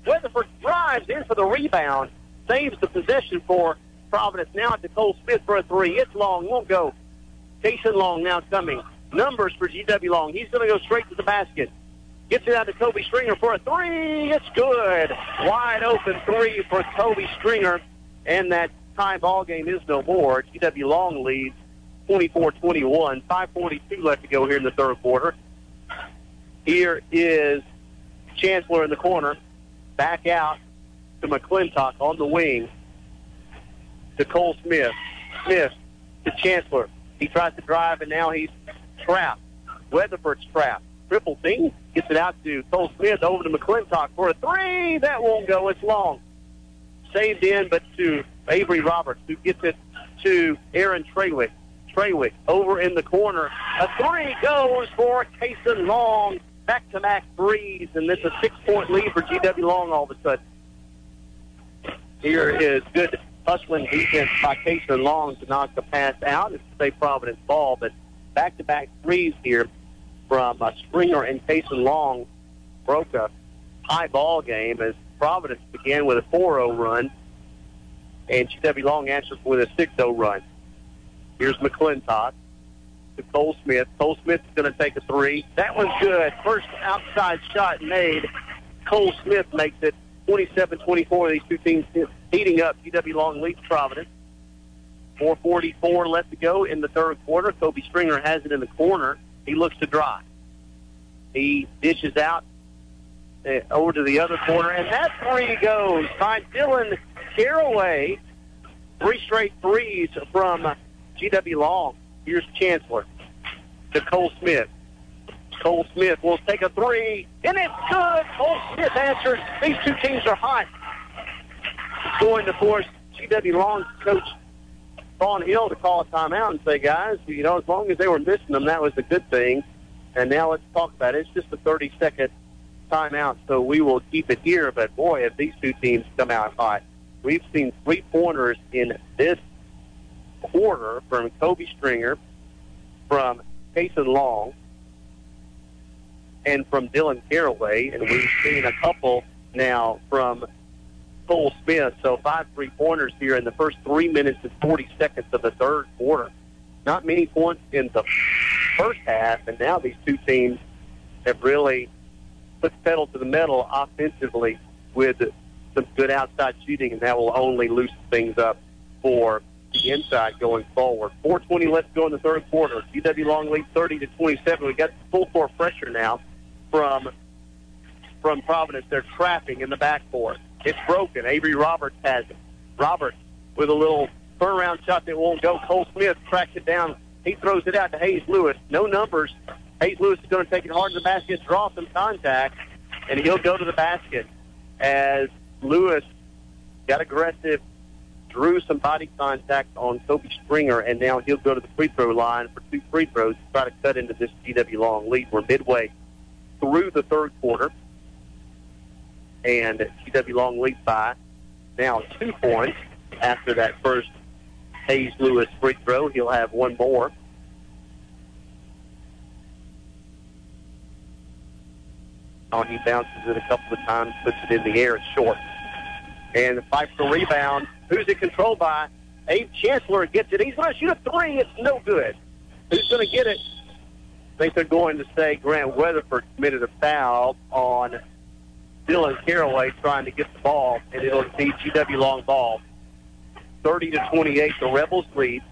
Weatherford drives in for the rebound. Saves the possession for Providence. Now to Cole Smith for a three. It's long. Won't go. Jason Long now coming. Numbers for GW Long. He's going to go straight to the basket. Gets it out to Kobe Stringer for a three. It's good. Wide open three for Kobe Stringer. And that tie ball game is no more. GW Long leads 24-21. 5.42 left to go here in the third quarter. Here is Chancellor in the corner. Back out to McClintock on the wing. To Cole Smith. Smith to Chancellor. He tries to drive, and now he's trapped. Weatherford's trapped. Triple team gets it out to Cole Smith over to McClintock for a three. That won't go. It's long. Saved in, but to Avery Roberts, who gets it to Aaron Traywick. Treywick over in the corner. A three goes for Kason Long. Back-to-back threes, and it's a six-point lead for GW Long all of a sudden. Here is good hustling defense by Kason Long to knock the pass out. It's a Providence ball, but back-to-back threes here from uh, Stringer and Kason Long broke a high ball game as Providence began with a 4-0 run, and GW Long answered with a 6-0 run. Here's McClintock to Cole Smith. Cole Smith is going to take a three. That one's good. First outside shot made. Cole Smith makes it 27-24. These two teams heating up. GW Long leads Providence. 4.44 left to go in the third quarter. Kobe Stringer has it in the corner. He looks to drive. He dishes out uh, over to the other corner, and that three goes by Dylan Caraway. Three straight threes from GW Long. Here's Chancellor to Cole Smith. Cole Smith will take a three, and it's good. Cole Smith answers. These two teams are hot. Going to force GW Long coach Vaughn Hill to call a timeout and say, guys, you know, as long as they were missing them, that was a good thing. And now let's talk about it. It's just a 30-second timeout, so we will keep it here. But, boy, if these two teams come out hot. We've seen three-pointers in this quarter from Kobe Stringer, from Kason Long, and from Dylan Caraway, and we've seen a couple now from Cole Smith. So five three-pointers here in the first three minutes and 40 seconds of the third quarter. Not many points in the first half, and now these two teams have really put the pedal to the metal offensively with some good outside shooting, and that will only loosen things up for the inside going forward. 4:20 left to go in the third quarter. GW Long lead 30 to 27. We got full court pressure now from from Providence. They're trapping in the backcourt. It's broken. Avery Roberts has it. Roberts with a little turnaround shot that won't go. Cole Smith tracks it down. He throws it out to Hayes Lewis. No numbers. Hayes Lewis is going to take it hard to the basket, draw some contact, and he'll go to the basket as Lewis got aggressive, drew some body contact on Kobe Stringer, and now he'll go to the free throw line for two free throws to try to cut into this GW Long lead. We're midway through the third quarter, and GW Long leads by now two points after that first Hayes Lewis free throw. He'll have one more. Oh, he bounces it a couple of times, puts it in the air. It's short. And the fight for rebound. Who's it controlled by? Abe Chancellor gets it. He's going to shoot a three. It's no good. Who's going to get it? I think they're going to say Grant Weatherford committed a foul on Dylan Caraway trying to get the ball, and it'll be GW long ball. 30 to 28, the Rebels lead.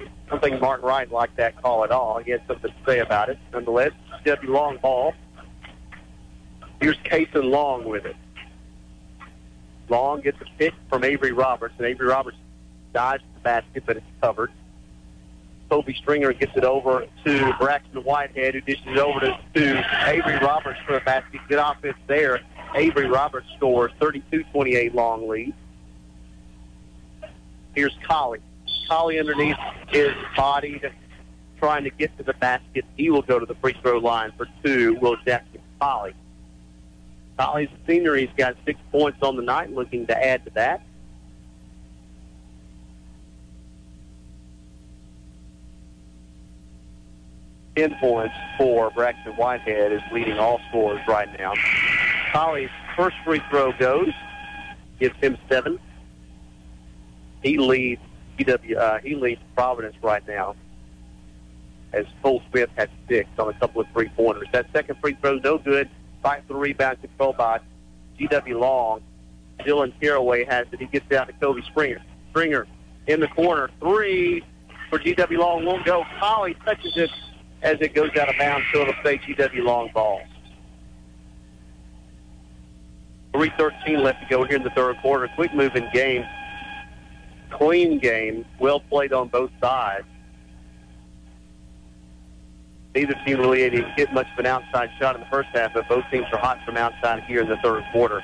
I don't think Martin Wright liked that call at all. He had something to say about it. Nonetheless, GW long ball. Here's Kason Long with it. Long gets a pick from Avery Roberts, and Avery Roberts dives the basket, but it's covered. Kobe Stringer gets it over to Braxton Whitehead, who dishes it over to, to Avery Roberts for a basket. Good offense there. Avery Roberts scores 32-28 long lead. Here's Colley. Colley underneath is bodied, trying to get to the basket. He will go to the free throw line for two. Will Jackson Colley. Colley's a senior. He's got six points on the night, looking to add to that. Ten points for Braxton Whitehead is leading all scorers right now. Colley's first free throw goes, gives him seven. He leads PW. Uh, he leads Providence right now. As Cole Smith has six on a couple of three pointers. That second free throw no good. Fight for the rebound controlled by GW Long. Dylan Caraway has it. He gets out to Kobe Stringer. Stringer in the corner. Three for GW Long won't go. Colley touches it as it goes out of bounds, so it'll stay GW Long ball. 3.13 left to go here in the third quarter. Quick moving game. Clean game. Well played on both sides. Neither team really didn't get much of an outside shot in the first half, but both teams are hot from outside here in the third quarter.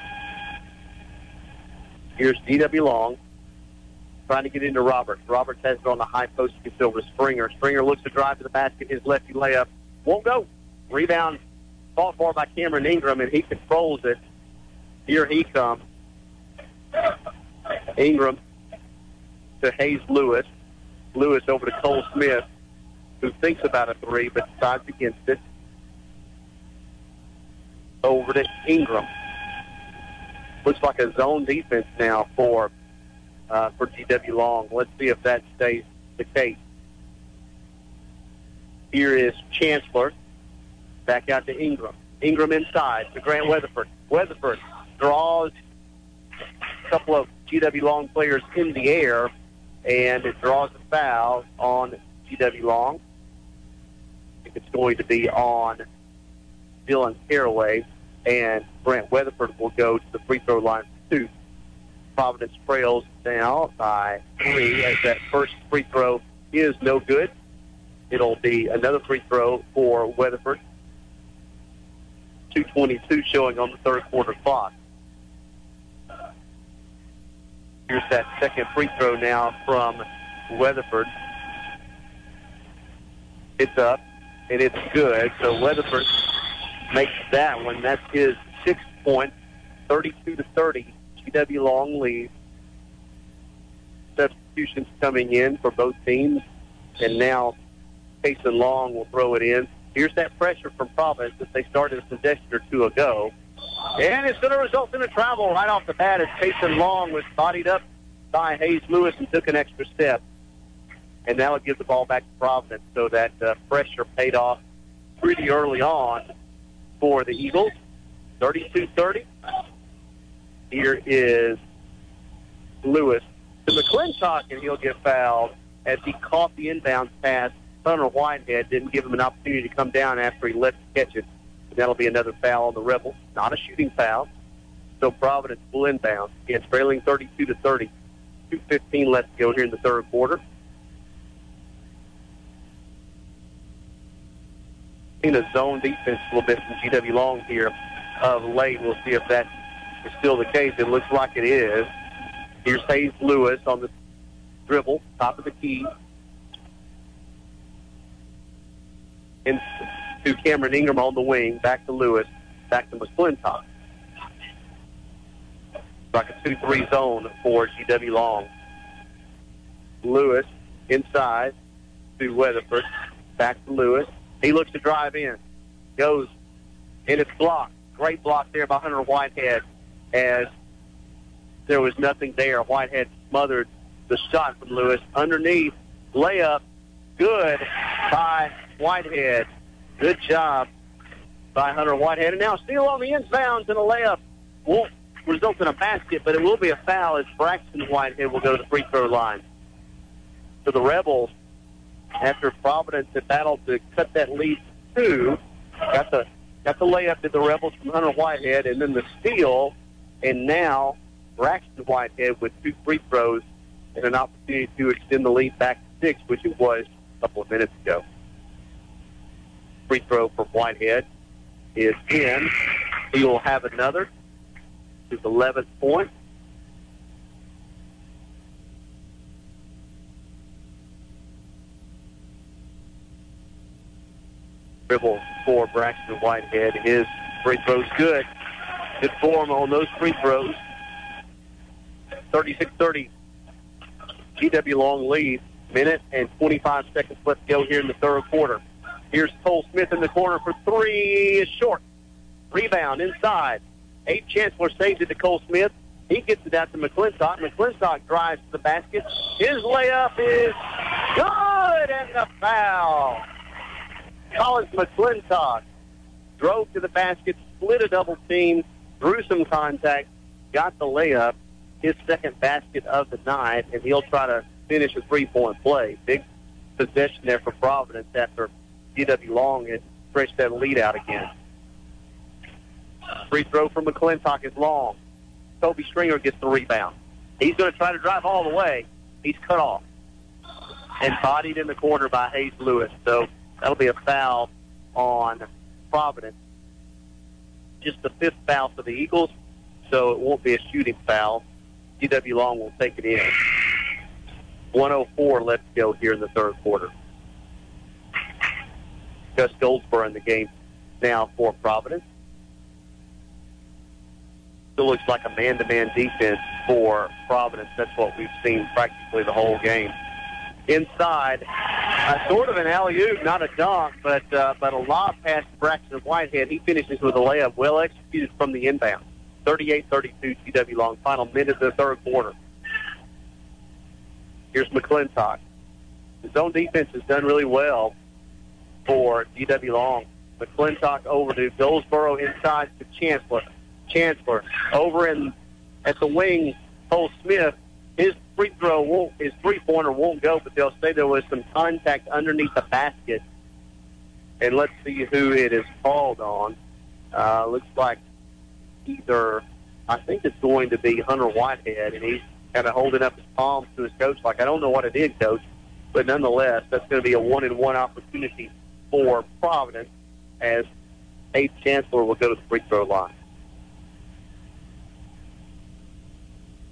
Here's GW Long. trying to get into Roberts. Roberts has it on the high post. Gets over to Stringer. Stringer looks to drive to the basket. His lefty layup won't go. Rebound fought for by Cameron Ingram, and he controls it. Here he comes. Ingram to Hayes Lewis. Lewis over to Cole Smith, who thinks about a three but decides against it. Over to Ingram. Looks like a zone defense now for uh, for GW Long. Let's see if that stays the case. Here is Chancellor. Back out to Ingram. Ingram inside to Grant Weatherford. Weatherford draws a couple of GW Long players in the air, and it draws a foul on GW Long. I think it's going to be on Dylan Caraway, and Grant Weatherford will go to the free throw line two. Providence trails now by three as that first free throw is no good. It'll be another free throw for Weatherford. 2.22 showing on the third quarter clock. Here's that second free throw now from Weatherford. It's up, and it's good. So Weatherford makes that one. That's his sixth point, 32 to 30. GW Long lead. Substitutions coming in for both teams, and now Payson Long will throw it in. Here's that pressure from Providence that they started a possession or two ago. And it's going to result in a travel right off the bat as Payson Long was bodied up by Hayes Lewis and took an extra step. And now it gives the ball back to Providence so that uh, pressure paid off pretty early on for the Eagles. 32-30. Here is Lewis to McClintock, and he'll get fouled as he caught the inbound pass. Hunter Whitehead didn't give him an opportunity to come down after he left to catch it. That'll be another foul on the Rebels. Not a shooting foul. So Providence will inbound. Again, trailing 32 to 30. 2.15 left to go here in the third quarter. In a zone defense a little bit from GW Long here of late. We'll see if that is still the case. It looks like it is. Here's Hayes Lewis on the dribble, top of the key. And to Cameron Ingram on the wing, back to Lewis, back to McClintock. Like a 2-3 zone for GW Long. Lewis inside to Weatherford, back to Lewis. He looks to drive in, goes, and it's blocked. Great block there by Hunter Whitehead as there was nothing there. Whitehead smothered the shot from Lewis. Underneath, layup, good by Whitehead. Good job by Hunter Whitehead. And now steal on the inbounds and a layup won't result in a basket, but it will be a foul as Braxton Whitehead will go to the free throw line. So the Rebels, after Providence had battled to cut that lead to two, got the got the layup to the Rebels from Hunter Whitehead, and then the steal, and now Braxton Whitehead with two free throws and an opportunity to extend the lead back to six, which it was a couple of minutes ago. Free throw from Whitehead is in. He will have another. His 11th point. Dribble for Braxton Whitehead. His free throw's good. Good form on those free throws. 36-30. GW Long lead. Minute and 25 seconds left to go here in the third quarter. Here's Cole Smith in the corner for three. Is short. Rebound inside. Abe Chancellor saves it to Cole Smith. He gets it out to McClintock. McClintock drives to the basket. His layup is good and the foul. Collins McClintock drove to the basket, split a double team, drew some contact, got the layup, his second basket of the night, and he'll try to finish a three-point play. Big possession there for Providence after GW Long had stretched that lead out again. Free throw from McClintock is long. Kobe Stringer gets the rebound. He's going to try to drive all the way. He's cut off and bodied in the corner by Hayes Lewis. So that'll be a foul on Providence. Just the fifth foul for the Eagles, so it won't be a shooting foul. GW Long will take it in. 104 left to go here in the third quarter. Gus Goldsboro in the game now for Providence. Still looks like a man-to-man defense for Providence. That's what we've seen practically the whole game. Inside, uh, sort of an alley-oop, not a dunk, but uh, but a lob pass to Braxton Whitehead. He finishes with a layup, well executed from the inbound. 38-32 GW Long. Final minute of the third quarter. Here's McClintock. His own defense has done really well for GW Long. McClintock over to Goldsboro inside to Chancellor. Chancellor over in at the wing. Cole Smith. His free throw won't. His three pointer won't go, but they'll say there was some contact underneath the basket. And let's see who it is called on. Uh, looks like either I think it's going to be Hunter Whitehead, and he's kind of holding up his palms to his coach, like I don't know what it is, coach, but nonetheless, that's going to be a one-and-one opportunity for Providence as Abe Chancellor will go to the free throw line.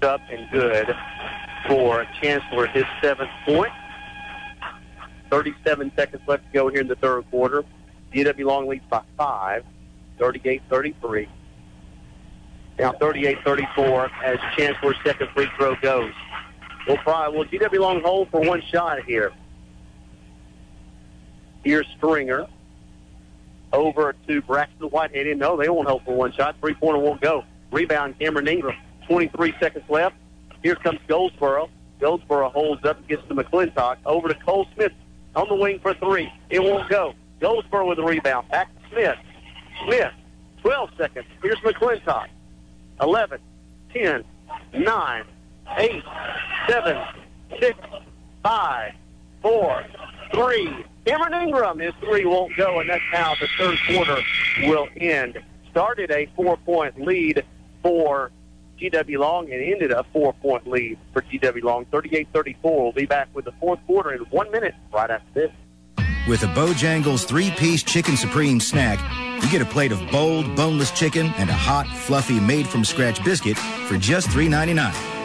Up and good for Chancellor, his seventh point. 37 seconds left to go here in the third quarter. GW Long leads by five, 38-33. Now 38-34 as Chancellor's second free throw goes. We'll probably, will GW Long hold for one shot here. Here's Stringer. Over to Braxton Whitehead. No, they won't hold for one shot. Three-pointer won't go. Rebound, Cameron Ingram. 23 seconds left. Here comes Goldsboro. Goldsboro holds up and gets to McClintock. Over to Cole Smith on the wing for three. It won't go. Goldsboro with the rebound. Back to Smith. Smith, 12 seconds. Here's McClintock. 11, 10, 9, 8, 7, 6, 5, 4, 3. Cameron Ingram, his three won't go, and that's how the third quarter will end. Started a four-point lead for GW Long and ended a four-point lead for GW Long. 38-34. We'll be back with the fourth quarter in one minute right after this. With a Bojangles three-piece chicken supreme snack, you get a plate of bold, boneless chicken and a hot, fluffy, made-from-scratch biscuit for just $3.99.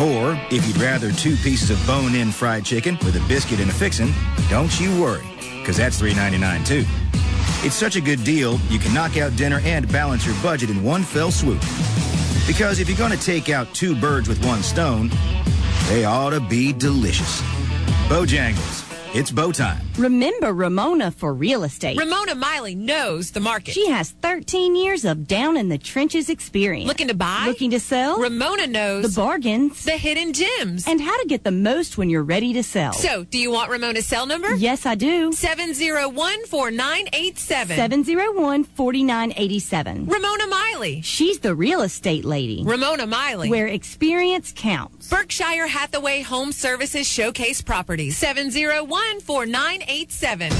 Or, if you'd rather two pieces of bone-in fried chicken with a biscuit and a fixin', don't you worry, because that's $3.99 too. It's such a good deal, you can knock out dinner and balance your budget in one fell swoop. Because if you're going to take out two birds with one stone, they ought to be delicious. Bojangles. It's Bo time. Remember Ramona for real estate. Ramona Miley knows the market. She has 13 years of down in the trenches experience. Looking to buy? Looking to sell? Ramona knows the bargains, the hidden gems, and how to get the most when you're ready to sell. So, do you want Ramona's cell number? Yes, I do. 701 4987. 701 4987. Ramona Miley. She's the real estate lady. Ramona Miley. Where experience counts. Berkshire Hathaway Home Services Showcase Properties. 701 4987.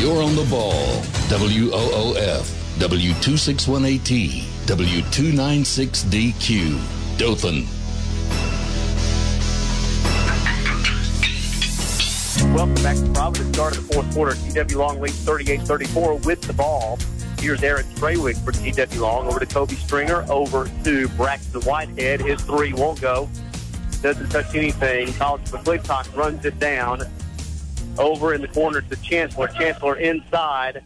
You're on the ball. WOOF, W261AT, W296DQ, Dothan. Welcome back to Providence. Start of the fourth quarter. GW Long leads 38-34 with the ball. Here's Aaron Treywick for GW Long. Over to Kobe Stringer. Over to Braxton Whitehead. His three won't go. Doesn't touch anything. Collins McClintock runs it down. Over in the corner to Chancellor. Chancellor inside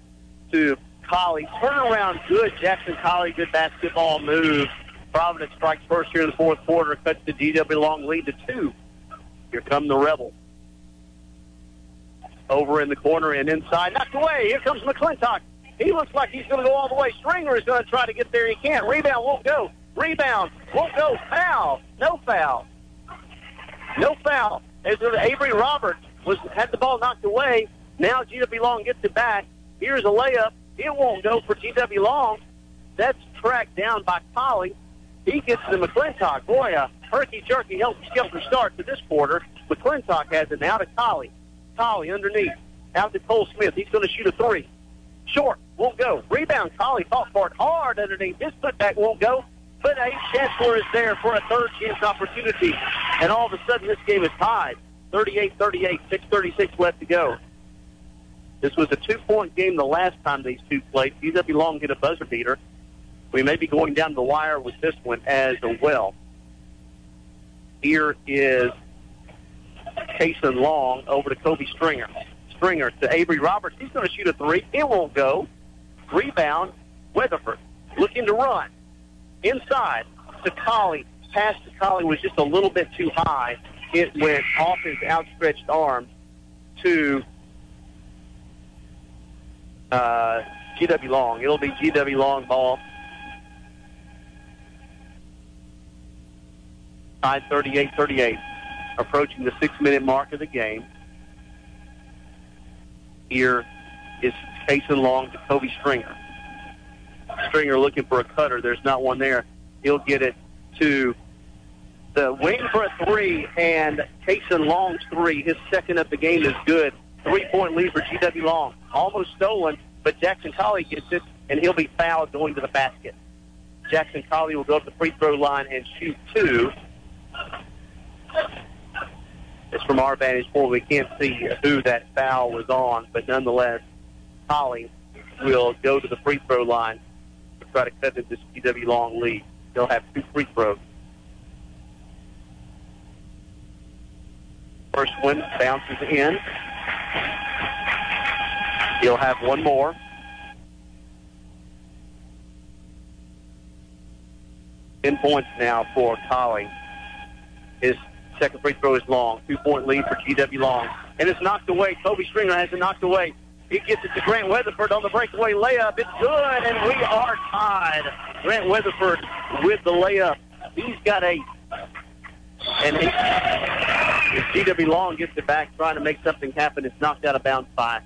to Colley. Turnaround good. Jackson Colley, good basketball move. Providence strikes first here in the fourth quarter. Cuts the GW Long lead to two. Here come the Rebels over in the corner and inside. Knocked away. Here comes McClintock. He looks like he's going to go all the way. Stringer is going to try to get there. He can't. Rebound won't go. Rebound won't go. Foul. No foul. No foul. As Avery Roberts was had the ball knocked away. Now GW Long gets it back. Here's a layup. It won't go for GW Long. That's tracked down by Colley. He gets to McClintock. Boy, a herky-jerky helter start to this quarter. McClintock has it now to Colley. Colley underneath. Out to Cole Smith. He's going to shoot a three. Short. Won't go. Rebound. Colley fought for it hard underneath. His putback won't go. But Ace Chancellor is there for a third chance opportunity. And all of a sudden, this game is tied. 38-38, 6.36 left to go. This was a two-point game the last time these two played. GW Long hit a buzzer beater. We may be going down the wire with this one as well. Here is Kason Long over to Kobe Stringer. Stringer to Avery Roberts. He's going to shoot a three. It won't go. Rebound, Weatherford. Looking to run. Inside to Colley. Pass to Colley was just a little bit too high. It went off his outstretched arm to uh, GW Long. It'll be GW Long ball. Tied 38-38. Approaching the six-minute mark of the game. Here is Kason Long to Kobe Stringer. Stringer looking for a cutter. There's not one there. He'll get it to the wing for a three, and Kason Long's three, his second of the game, is good. Three-point lead for GW Long. Almost stolen, but Jackson Colley gets it, and he'll be fouled going to the basket. Jackson Colley will go up the free throw line and shoot two. It's from our vantage point. We can't see who that foul was on, but nonetheless, Colley will go to the free throw line to try to cut this GW Long lead. They'll have two free throws. First one bounces in. He'll have one more. Ten points now for Colley. His second free throw is long. Two point lead for GW Long. And it's knocked away. Kobe Stringer has it knocked away. He gets it to Grant Weatherford on the breakaway layup. It's good, and we are tied. Grant Weatherford with the layup. He's got eight. And GW Long gets it back trying to make something happen, it's knocked out of bounds by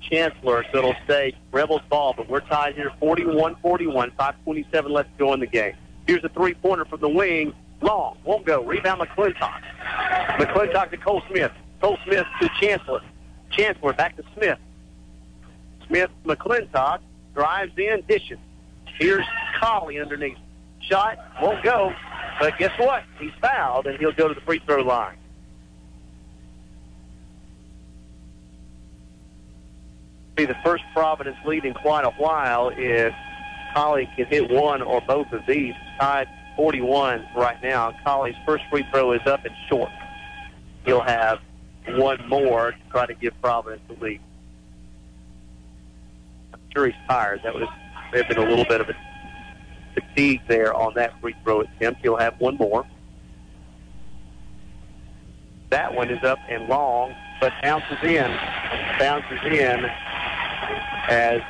Chancellor, so it'll stay Rebels ball. But we're tied here 41-41, 5.27 left to go in the game. Here's a three-pointer from the wing. Long, won't go. Rebound McClintock. McClintock to Cole Smith. Cole Smith to Chancellor. Chancellor back to Smith. Smith, McClintock drives in, dishes. Here's Colley underneath. Shot, won't go. But guess what? He's fouled, and he'll go to the free throw line. Be the first Providence lead in quite a while if Colley can hit one or both of these. Tied 41 right now. Colley's first free throw is up and short. He'll have one more to try to give Providence the lead. I'm sure he's tired. That was may have been a little bit of a fatigue there on that free throw attempt. He'll have one more. That one is up and long, but bounces in. Bounces in as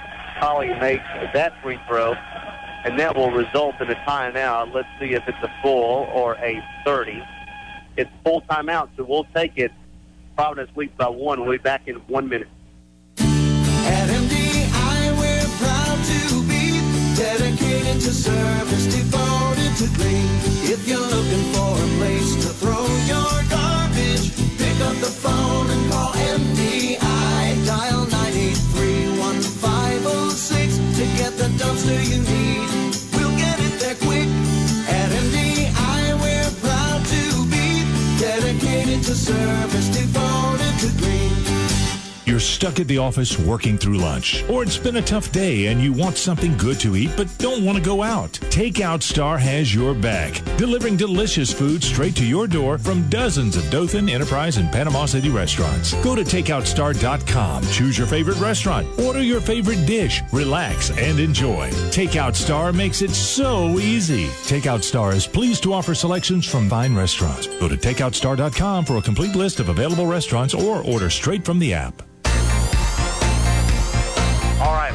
Colley makes that free throw, and that will result in a timeout. Let's see if it's a full or a 30. It's full timeout, so we'll take it. Providence leads by one. We'll be back in one minute. To service, devoted to green. If you're looking for a place to throw your garbage, pick up the phone and call MDI. Dial 983-1506 to get the dumpster you need. We'll get it there quick. At MDI, we're proud to be dedicated to service, devoted to green. You're stuck at the office working through lunch, or it's been a tough day and you want something good to eat but don't want to go out. Takeout Star has your back, delivering delicious food straight to your door from dozens of Dothan, Enterprise, and Panama City restaurants. Go to takeoutstar.com, choose your favorite restaurant, order your favorite dish, relax, and enjoy. Takeout Star makes it so easy. Takeout Star is pleased to offer selections from fine restaurants. Go to takeoutstar.com for a complete list of available restaurants or order straight from the app.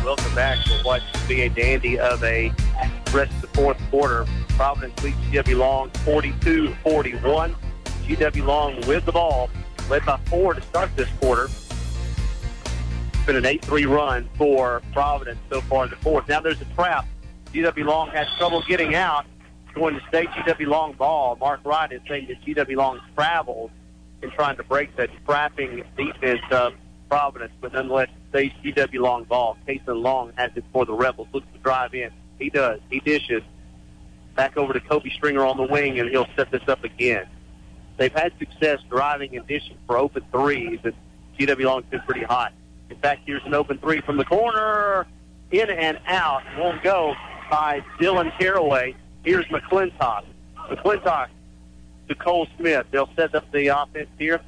Welcome back to what should be a dandy of a rest of the fourth quarter. Providence leads GW Long 42-41. GW Long with the ball, led by four to start this quarter. It's been an 8-3 run for Providence so far in the fourth. Now there's a trap. GW Long has trouble getting out. Going to stay GW Long ball. Mark Wright is saying that GW Long travels in trying to break that trapping defense of Providence, but nonetheless stays GW Long ball. Kason Long has it for the Rebels. Looks to drive in. He does. He dishes. Back over to Kobe Stringer on the wing, and he'll set this up again. They've had success driving and dishing for open threes, and GW Long's been pretty hot. In fact, here's an open three from the corner. In and out. Won't go by Dylan Caraway. Here's McClintock. McClintock to Cole Smith. They'll set up the offense here.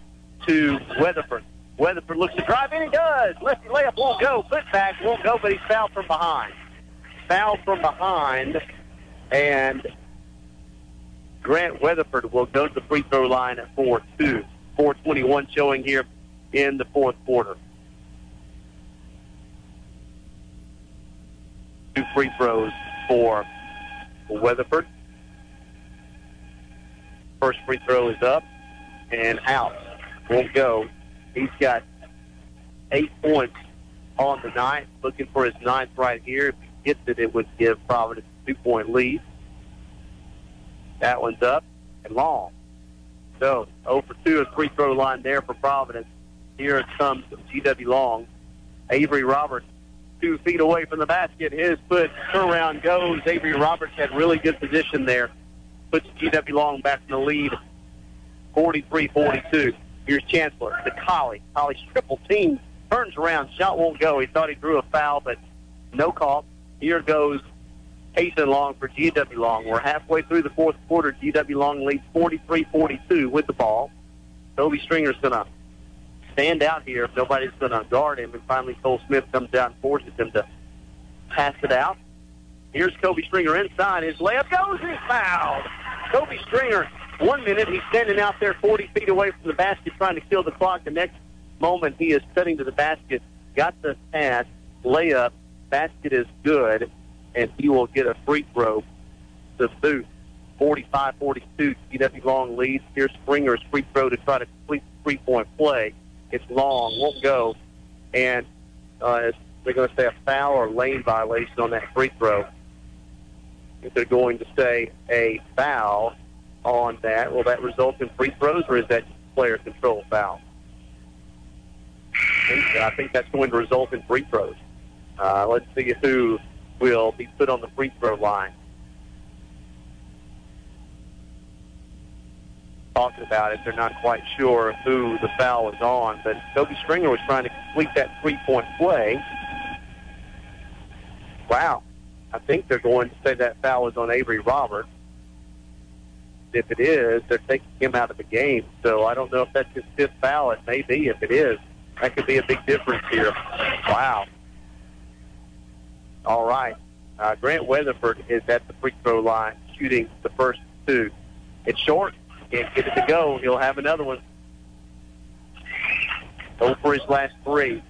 to Weatherford. Weatherford looks to drive, and he does. Lefty layup won't go. Putback won't go, but he's fouled from behind. Fouled from behind, and Grant Weatherford will go to the free throw line at 4-2. 421 showing here in the fourth quarter. Two free throws for Weatherford. First free throw is up and out. Won't go. He's got eight points on the night. Looking for his ninth right here. If he gets it, it would give Providence a two-point lead. That one's up and long. So 0 for 2 at free throw line there for Providence. Here it comes GW Long. Avery Roberts, two feet away from the basket. His foot turnaround goes. Avery Roberts had really good position there. Puts GW Long back in the lead, 43-42. Here's Chancellor to Colley. Colley's triple team turns around. Shot won't go. He thought he drew a foul, but no call. Here goes Payson Long for GW Long. We're halfway through the fourth quarter. GW Long leads 43-42 with the ball. Toby Stringer's going to stand out here nobody's going to guard him. And finally, Cole Smith comes out and forces him to pass it out. Here's Kobe Stringer inside. His layup goes. He's fouled. Kobe Stringer, one minute, he's standing out there 40 feet away from the basket trying to kill the clock. The next moment, he is cutting to the basket. Got the pass. Layup. Basket is good and he will get a free throw to boot. 45-42, GW Long leads. Here's Stringer's free throw to try to complete the three-point play. It's long, won't go, and uh, they're going to say a foul or lane violation on that free throw. If they're going to say a foul on that, will that result in free throws, or is that player control foul? I think that's going to result in free throws. Uh, let's see who will be put on the free throw line. Talking about it, they're not quite sure who the foul was on, but Toby Stringer was trying to complete that three-point play. Wow. I think they're going to say that foul was on Avery Roberts. If it is, they're taking him out of the game. So I don't know if that's his fifth foul. It may be. If it is, that could be a big difference here. Wow. All right. Uh, Grant Weatherford is at the free throw line shooting the first two. It's short. Can't get it to go. He'll have another one. Go for his last three.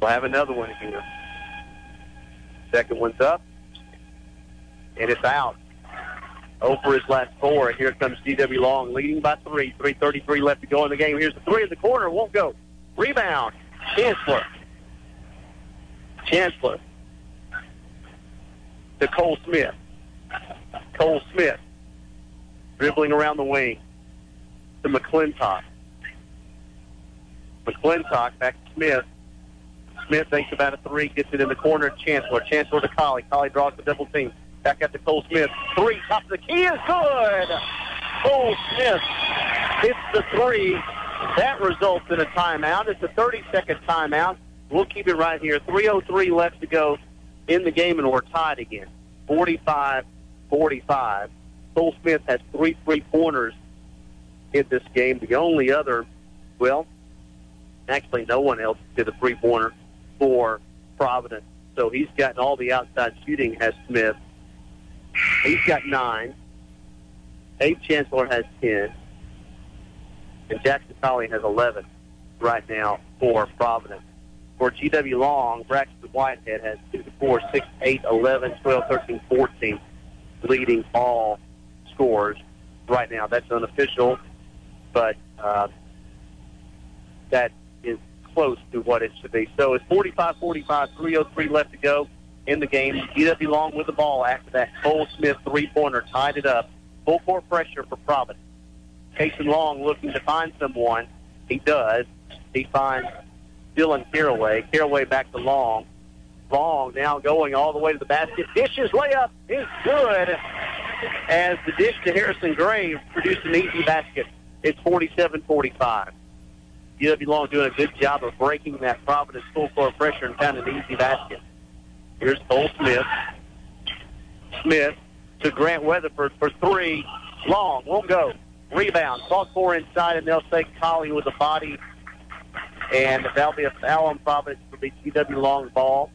We'll have another one here. Second one's up. And it's out. For his last four. And here comes GW Long leading by three. 3.33 left to go in the game. Here's the three in the corner. Won't go. Rebound. Chancellor. Chancellor to Cole Smith. Cole Smith dribbling around the wing to McClintock. McClintock back to Smith. Smith thinks about a three, gets it in the corner. Chancellor. Chancellor to Colley. Colley draws the double team. Back out to Cole Smith. Three, top of the key is good. Cole Smith hits the three. That results in a timeout. It's a 30-second timeout. We'll keep it right here. 3.03 left to go in the game, and we're tied again. 45-45. Cole Smith has three three-pointers in this game. The only other, well, actually no one else did a three-pointer for Providence. So he's gotten all the outside shooting, has Smith. He's got nine. Abe Chancellor has 10. And Jackson Colley has 11 right now for Providence. For GW Long, Braxton Whitehead has 2, 4, 6, 8, 11, 12, 13, 14, leading all scores right now. That's unofficial, but uh, that is close to what it should be. So it's 45-45, 3.03 left to go in the game. GW Long with the ball after that Cole Smith three-pointer tied it up. Full court pressure for Providence. Casey Long looking to find someone. He does. He finds Dylan Caraway. Caraway back to Long. Long now going all the way to the basket. Dishes layup is good as the dish to Harrison Gray produced an easy basket. It's 47-45. GW Long doing a good job of breaking that Providence full court pressure and found an easy basket. Here's Cole Smith. Smith to Grant Weatherford for three. Long won't go. Rebound. Ball four inside, and they'll say Colley with the body. And that'll be a foul on Providence for the GW long ball.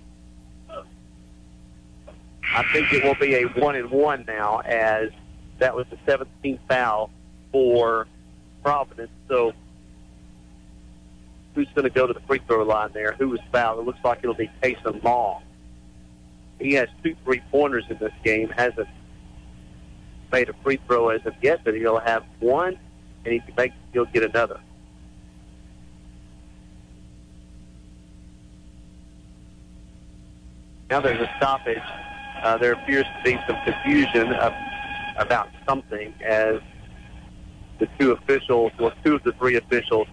I think it will be a one and one now, as that was the 17th foul for Providence. So who's going to go to the free throw line there? Who was fouled? It looks like it'll be Taysom Long. He has two three pointers in this game. Hasn't made a free throw as of yet, but he'll have one, and he can make he'll get another. Now there's a stoppage. Uh, there appears to be some confusion of, about something as the two officials, well, two of the three officials.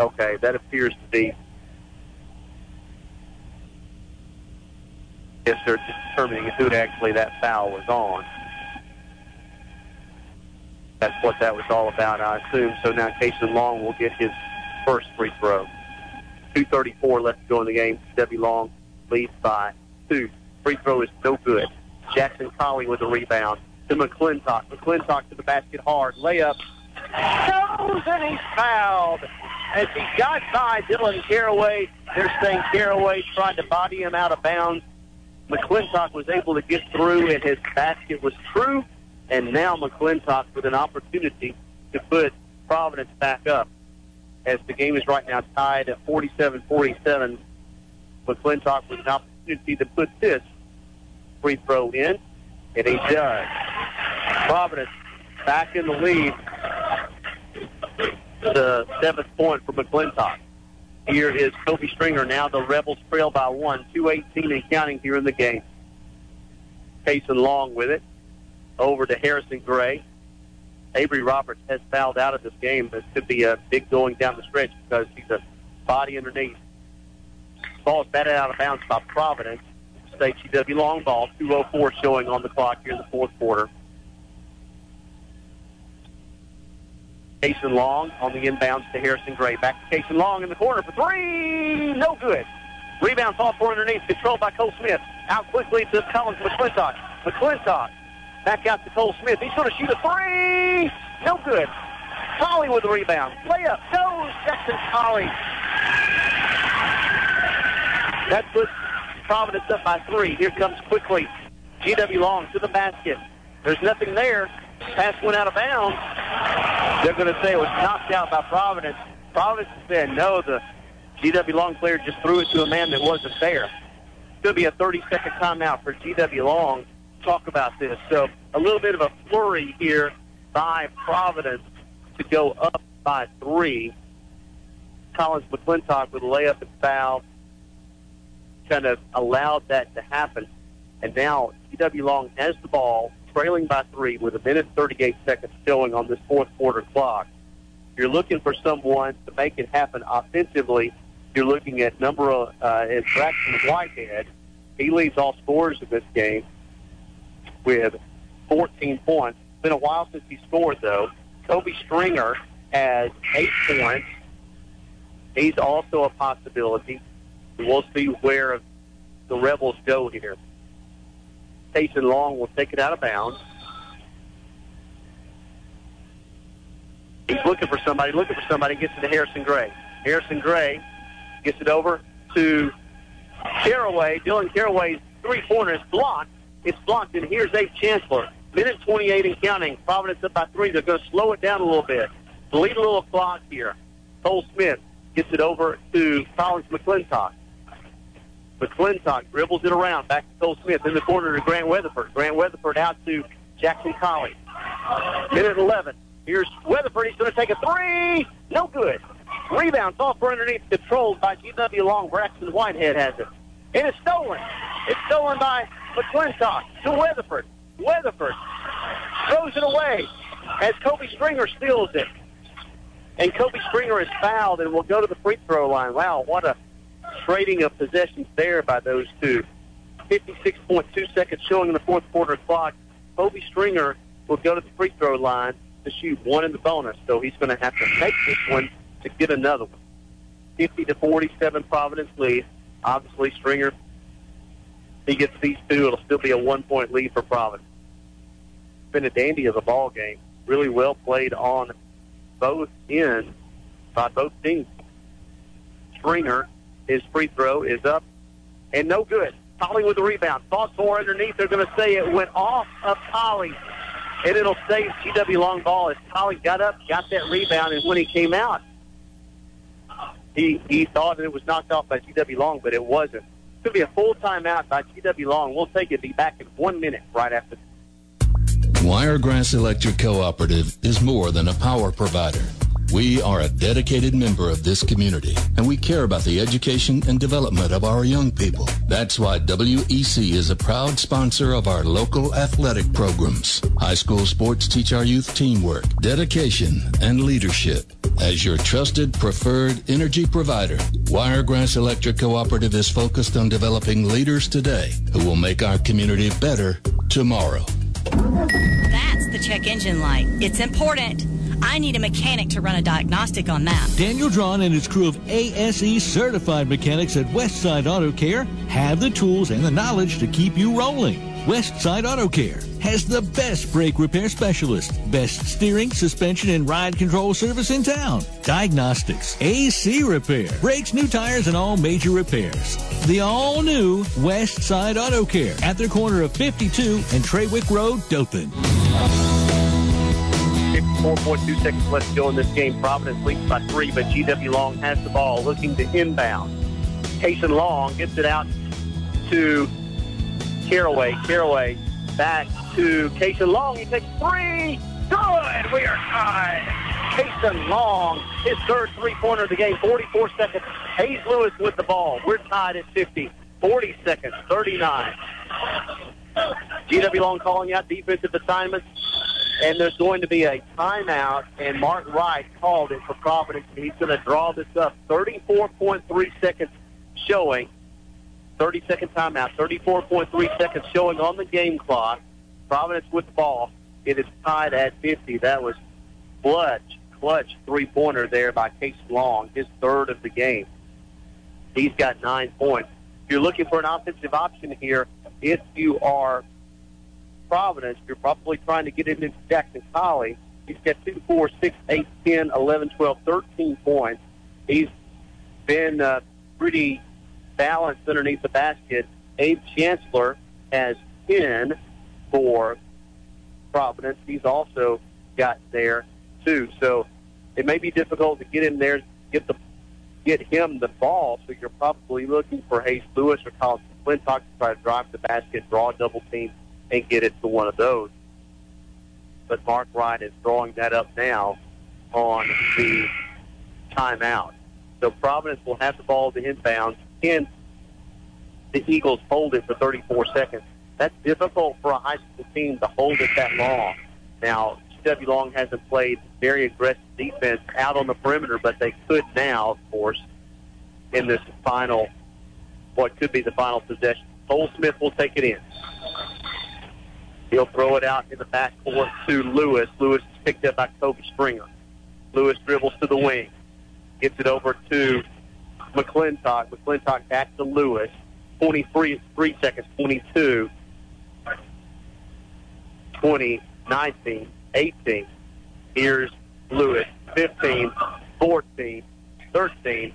Okay, that appears to be. Yes, they're determining who actually that foul was on. That's what that was all about, I assume. So now Casey Long will get his first free throw. 2.34 left to go in the game. Debbie Long leads by two. Free throw is no good. Jackson Colley with the rebound to McClintock. McClintock to the basket hard. Layup. Goes and he's fouled. As he got by Dylan Caraway, they're saying Caraway tried to body him out of bounds. McClintock was able to get through, and his basket was true. And now McClintock with an opportunity to put Providence back up. As the game is right now tied at 47-47, McClintock with an opportunity to put this free throw in, and he does. Providence back in the lead. The seventh point for McClintock. Here is Kobe Stringer. Now the Rebels trail by one, 218 and counting here in the game. Payson Long with it. Over to Harrison Gray. Avery Roberts has fouled out of this game. This could be a big going down the stretch because he's a body underneath. Ball is batted out of bounds by Providence. State GW long ball. 2.04 showing on the clock here in the fourth quarter. Cason Long on the inbounds to Harrison Gray. Back to Cason Long in the corner for three. No good. Rebound off for underneath. Controlled by Cole Smith. Out quickly to Collins McClintock. McClintock back out to Cole Smith. He's going to shoot a three. No good. Colley with the rebound. Layup. Goes Jackson Colley. That puts Providence up by three. Here comes quickly GW Long to the basket. There's nothing there. Pass went out of bounds. They're going to say it was knocked out by Providence. Providence said no. The GW Long player just threw it to a man that wasn't there. Could be a 30-second timeout for GW Long. Talk about this. So a little bit of a flurry here by Providence to go up by three. Collins McClintock with a layup and foul kind of allowed that to happen. And now GW Long has the ball, trailing by three with a minute 38 seconds showing on this fourth quarter clock. You're looking for someone to make it happen offensively. You're looking at number of, uh, in Braxton Whitehead. He leads all scorers in this game with 14 points. It's been a while since he scored, though. Kobe Stringer has eight points. He's also a possibility. We'll see where the Rebels go here. Tayson Long will take it out of bounds. He's looking for somebody, looking for somebody, gets it to Harrison Gray. Harrison Gray gets it over to Caraway. Dylan Caraway's three-pointer is blocked. It's blocked, and here's Abe Chancellor. Minute 28 and counting. Providence up by three. They're going to slow it down a little bit. Lead a little clock here. Cole Smith gets it over to Collins McClintock. McClintock dribbles it around back to Cole Smith in the corner to Grant Weatherford. Grant Weatherford out to Jackson Colley. Minute 11. Here's Weatherford. He's going to take a three. No good. Rebound off for underneath, controlled by GW Long. Braxton Whitehead has it. It's stolen. It's stolen by McClintock to Weatherford. Weatherford throws it away as Kobe Stringer steals it. And Kobe Stringer is fouled and will go to the free throw line. Wow, what a trading of possessions there by those two. 56.2 seconds showing in the fourth quarter clock. Kobe Stringer will go to the free throw line to shoot one in the bonus, so he's going to have to make this one to get another one. 50 to 47 Providence lead. Obviously, Stringer, he gets these two, it'll still be a one-point lead for Providence. been a dandy of a ball game. Really well played on both ends by both teams. Stringer, his free throw is up and no good. Polly with the rebound. Thought for underneath. They're going to say it went off of Polly. And it'll stay GW long ball as Polly got up, got that rebound, and when he came out, he he thought it was knocked off by GW Long, but it wasn't. It's going to be a full timeout by GW Long. We'll take it. Be back in one minute right after. Wiregrass Electric Cooperative is more than a power provider. We are a dedicated member of this community, and we care about the education and development of our young people. That's why WEC is a proud sponsor of our local athletic programs. High school sports teach our youth teamwork, dedication, and leadership. As your trusted, preferred energy provider, Wiregrass Electric Cooperative is focused on developing leaders today who will make our community better tomorrow. That's the check engine light. It's important. I need a mechanic to run a diagnostic on that. Daniel Drawn and his crew of ASE certified mechanics at Westside Auto Care have the tools and the knowledge to keep you rolling. Westside Auto Care has the best brake repair specialist, best steering, suspension, and ride control service in town. Diagnostics, AC repair, brakes, new tires, and all major repairs. The all new Westside Auto Care at the corner of 52 and Trawick Road, Dothan. 54.2 seconds left to go in this game. Providence leads by three, but GW Long has the ball looking to inbound. Cason Long gets it out to Caraway. Caraway back to Cason Long. He takes three. Good. We are tied. Cason Long, his third three-pointer of the game. 44 seconds. Hayes Lewis with the ball. We're tied at 50. 40 seconds. 39. GW Long calling out defensive assignments. And there's going to be a timeout, and Mark Wright called it for Providence. And he's going to draw this up. 34.3 seconds showing. 30 second timeout. 34.3 seconds showing on the game clock. Providence with the ball. It is tied at 50. That was clutch, clutch three-pointer there by Case Long, his third of the game. He's got nine points. If you're looking for an offensive option here, if you are Providence, you're probably trying to get into Jackson Colley. He's got 2, 4, 6, 8, 10, 11, 12, 13 points. He's been uh, pretty balanced underneath the basket. Abe Chancellor has 10 for Providence. He's also got there, too. So it may be difficult to get him there, get the get him the ball. So you're probably looking for Hayes Lewis or Colin McClintock to try to drive the basket, draw a double team, and get it to one of those. But Mark Wright is drawing that up now on the timeout. So Providence will have the ball to inbound, and the Eagles hold it for 34 seconds. That's difficult for a high school team to hold it that long. Now, GW Long hasn't played very aggressive defense out on the perimeter, but they could now, of course, in this final, what could be the final possession. Cole Smith will take it in. He'll throw it out in the backcourt to Lewis. Lewis is picked up by Kobe Stringer. Lewis dribbles to the wing. Gets it over to McClintock. McClintock back to Lewis. 23 three seconds, 22, 20, 19, 18. Here's Lewis. 15, 14, 13,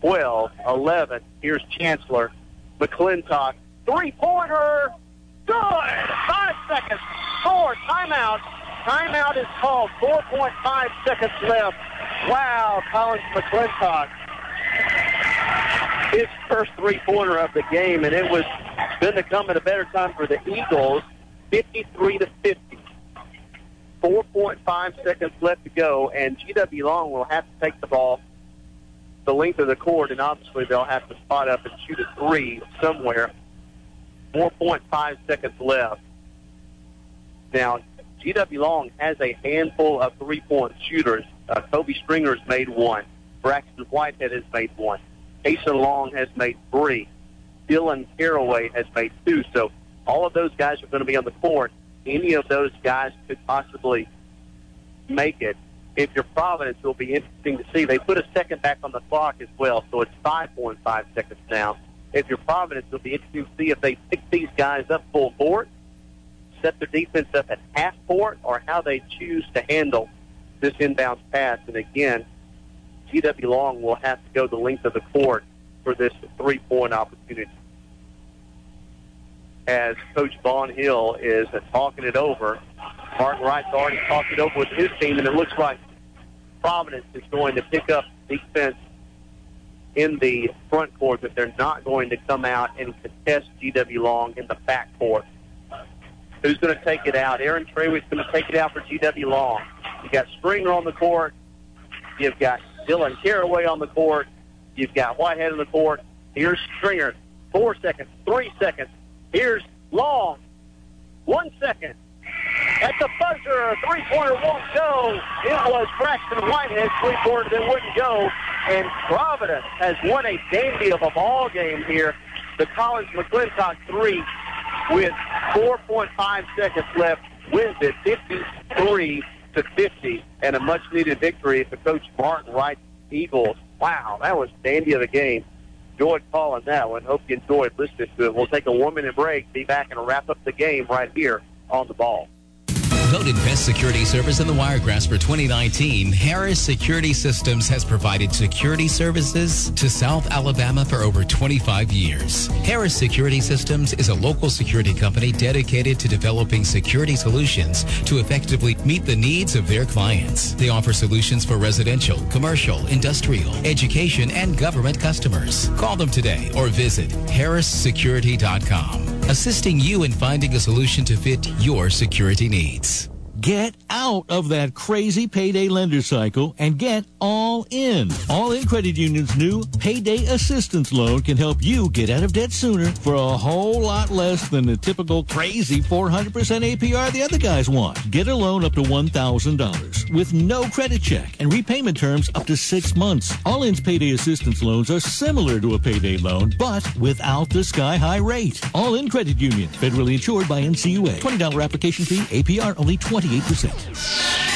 12, 11. Here's Chancellor. McClintock. Three-pointer. Good. Five seconds. Four. Timeout. Timeout is called. 4.5 seconds left. Wow, Collins McClintock. His first three-pointer of the game, and it was going to come at a better time for the Eagles. 53 to 50. 4.5 seconds left to go, and GW Long will have to take the ball the length of the court, and obviously they'll have to spot up and shoot a three somewhere. 4.5 seconds left. Now, GW Long has a handful of three-point shooters. Uh, Kobe has made one. Braxton Whitehead has made one. Asa Long has made three. Dylan Caraway has made two. So all of those guys are going to be on the court. Any of those guys could possibly make it. If you're Providence, it'll be interesting to see. They put a second back on the clock as well, so it's 5.5 seconds now. If you're Providence, it'll be interesting to see if they pick these guys up full court, set their defense up at half court or how they choose to handle this inbound pass. And again, GW Long will have to go the length of the court for this three-point opportunity. As Coach Vaughn Hill is talking it over, Martin Wright's already talked it over with his team, and it looks like Providence is going to pick up defense in the front court, that they're not going to come out and contest GW Long in the back court. Who's going to take it out? Aaron Trawick's going to take it out for GW Long. You've got Stringer on the court. You've got Dylan Caraway on the court. You've got Whitehead on the court. Here's Stringer. Four seconds. Three seconds. Here's Long. One second. At the buzzer, a three-pointer won't go. It was Braxton Whitehead three-pointer that wouldn't go. And Providence has won a dandy of a ball game here. The Collins McClintock three with 4.5 seconds left wins it 53 to 50 and a much needed victory for Coach Martin Wright Eagles. Wow, that was dandy of the game. Enjoyed calling that one. Hope you enjoyed listening to it. We'll take a one minute break, be back and wrap up the game right here on the ball. Voted Best Security Service in the Wiregrass for 2019, Harris Security Systems has provided security services to South Alabama for over 25 years. Harris Security Systems is a local security company dedicated to developing security solutions to effectively meet the needs of their clients. They offer solutions for residential, commercial, industrial, education, and government customers. Call them today or visit harrissecurity.com, assisting you in finding a solution to fit your security needs. Get out of that crazy payday lender cycle and get all in. All in Credit Union's new payday assistance loan can help you get out of debt sooner for a whole lot less than the typical crazy 400% APR the other guys want. Get a loan up to $1,000 with no credit check and repayment terms up to six months. All in's payday assistance loans are similar to a payday loan, but without the sky high rate. All in Credit Union, federally insured by NCUA. $20 application fee, APR only 28%.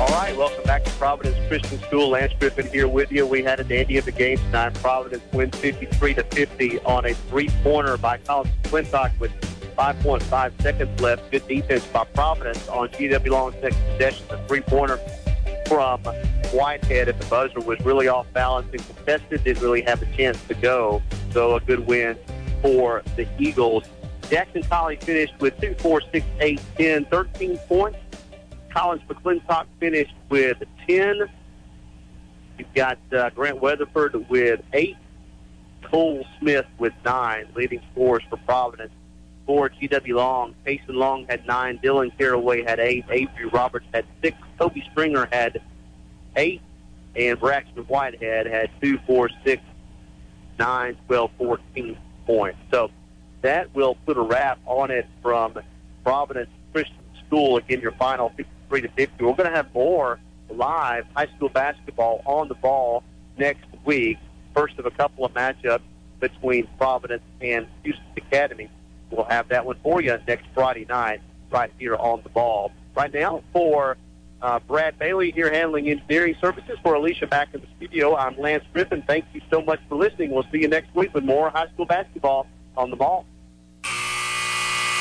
All right, welcome back to Providence Christian School. Lance Griffin here with you. We had a dandy of the game tonight. Providence wins 53 to 50 on a three-pointer by Collins Clintock with 5.5 seconds left. Good defense by Providence on GW Long's next possession. A three-pointer from Whitehead at the buzzer was really off balance and contested. Didn't really have a chance to go. So a good win for the Eagles. Jackson Colley finished with 2, 4, 6, 8, 10, 13 points. Collins McClintock finished with 10. You've got uh, Grant Weatherford with 8. Cole Smith with 9, leading scorers for Providence. For GW Long, Payson Long had 9. Dylan Caraway had 8. Avery Roberts had 6. Toby Stringer had 8. And Braxton Whitehead had 2, 4, 6, 9, 12, 14 points. So that will put a wrap on it from Providence Christian School. Again, your final 53 to 50. We're going to have more live high school basketball on the ball next week. First of a couple of matchups between Providence and Houston Academy. We'll have that one for you next Friday night right here on the ball. Right now for uh, Brad Bailey here handling engineering services for Alicia back in the studio. I'm Lance Griffin. Thank you so much for listening. We'll see you next week with more high school basketball on the ball.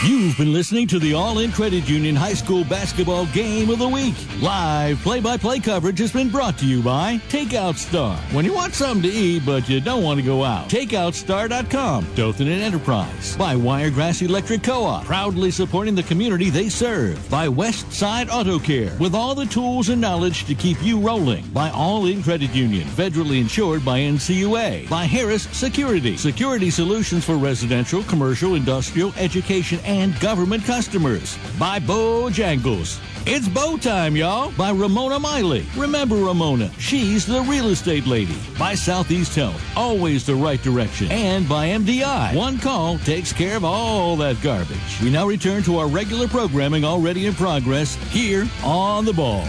You've been listening to the All In Credit Union High School Basketball Game of the Week. Live play by play coverage has been brought to you by Takeout Star. When you want something to eat but you don't want to go out, TakeoutStar.com. Dothan and Enterprise. By Wiregrass Electric Co op. Proudly supporting the community they serve. By Westside Auto Care. With all the tools and knowledge to keep you rolling. By All In Credit Union. Federally insured by NCUA. By Harris Security. Security solutions for residential, commercial, industrial, education, and government customers. By Bojangles. It's bow time, y'all. By Ramona Miley. Remember Ramona. She's the real estate lady. By Southeast Health. Always the right direction. And by MDI. One call takes care of all that garbage. We now return to our regular programming already in progress here on the ball.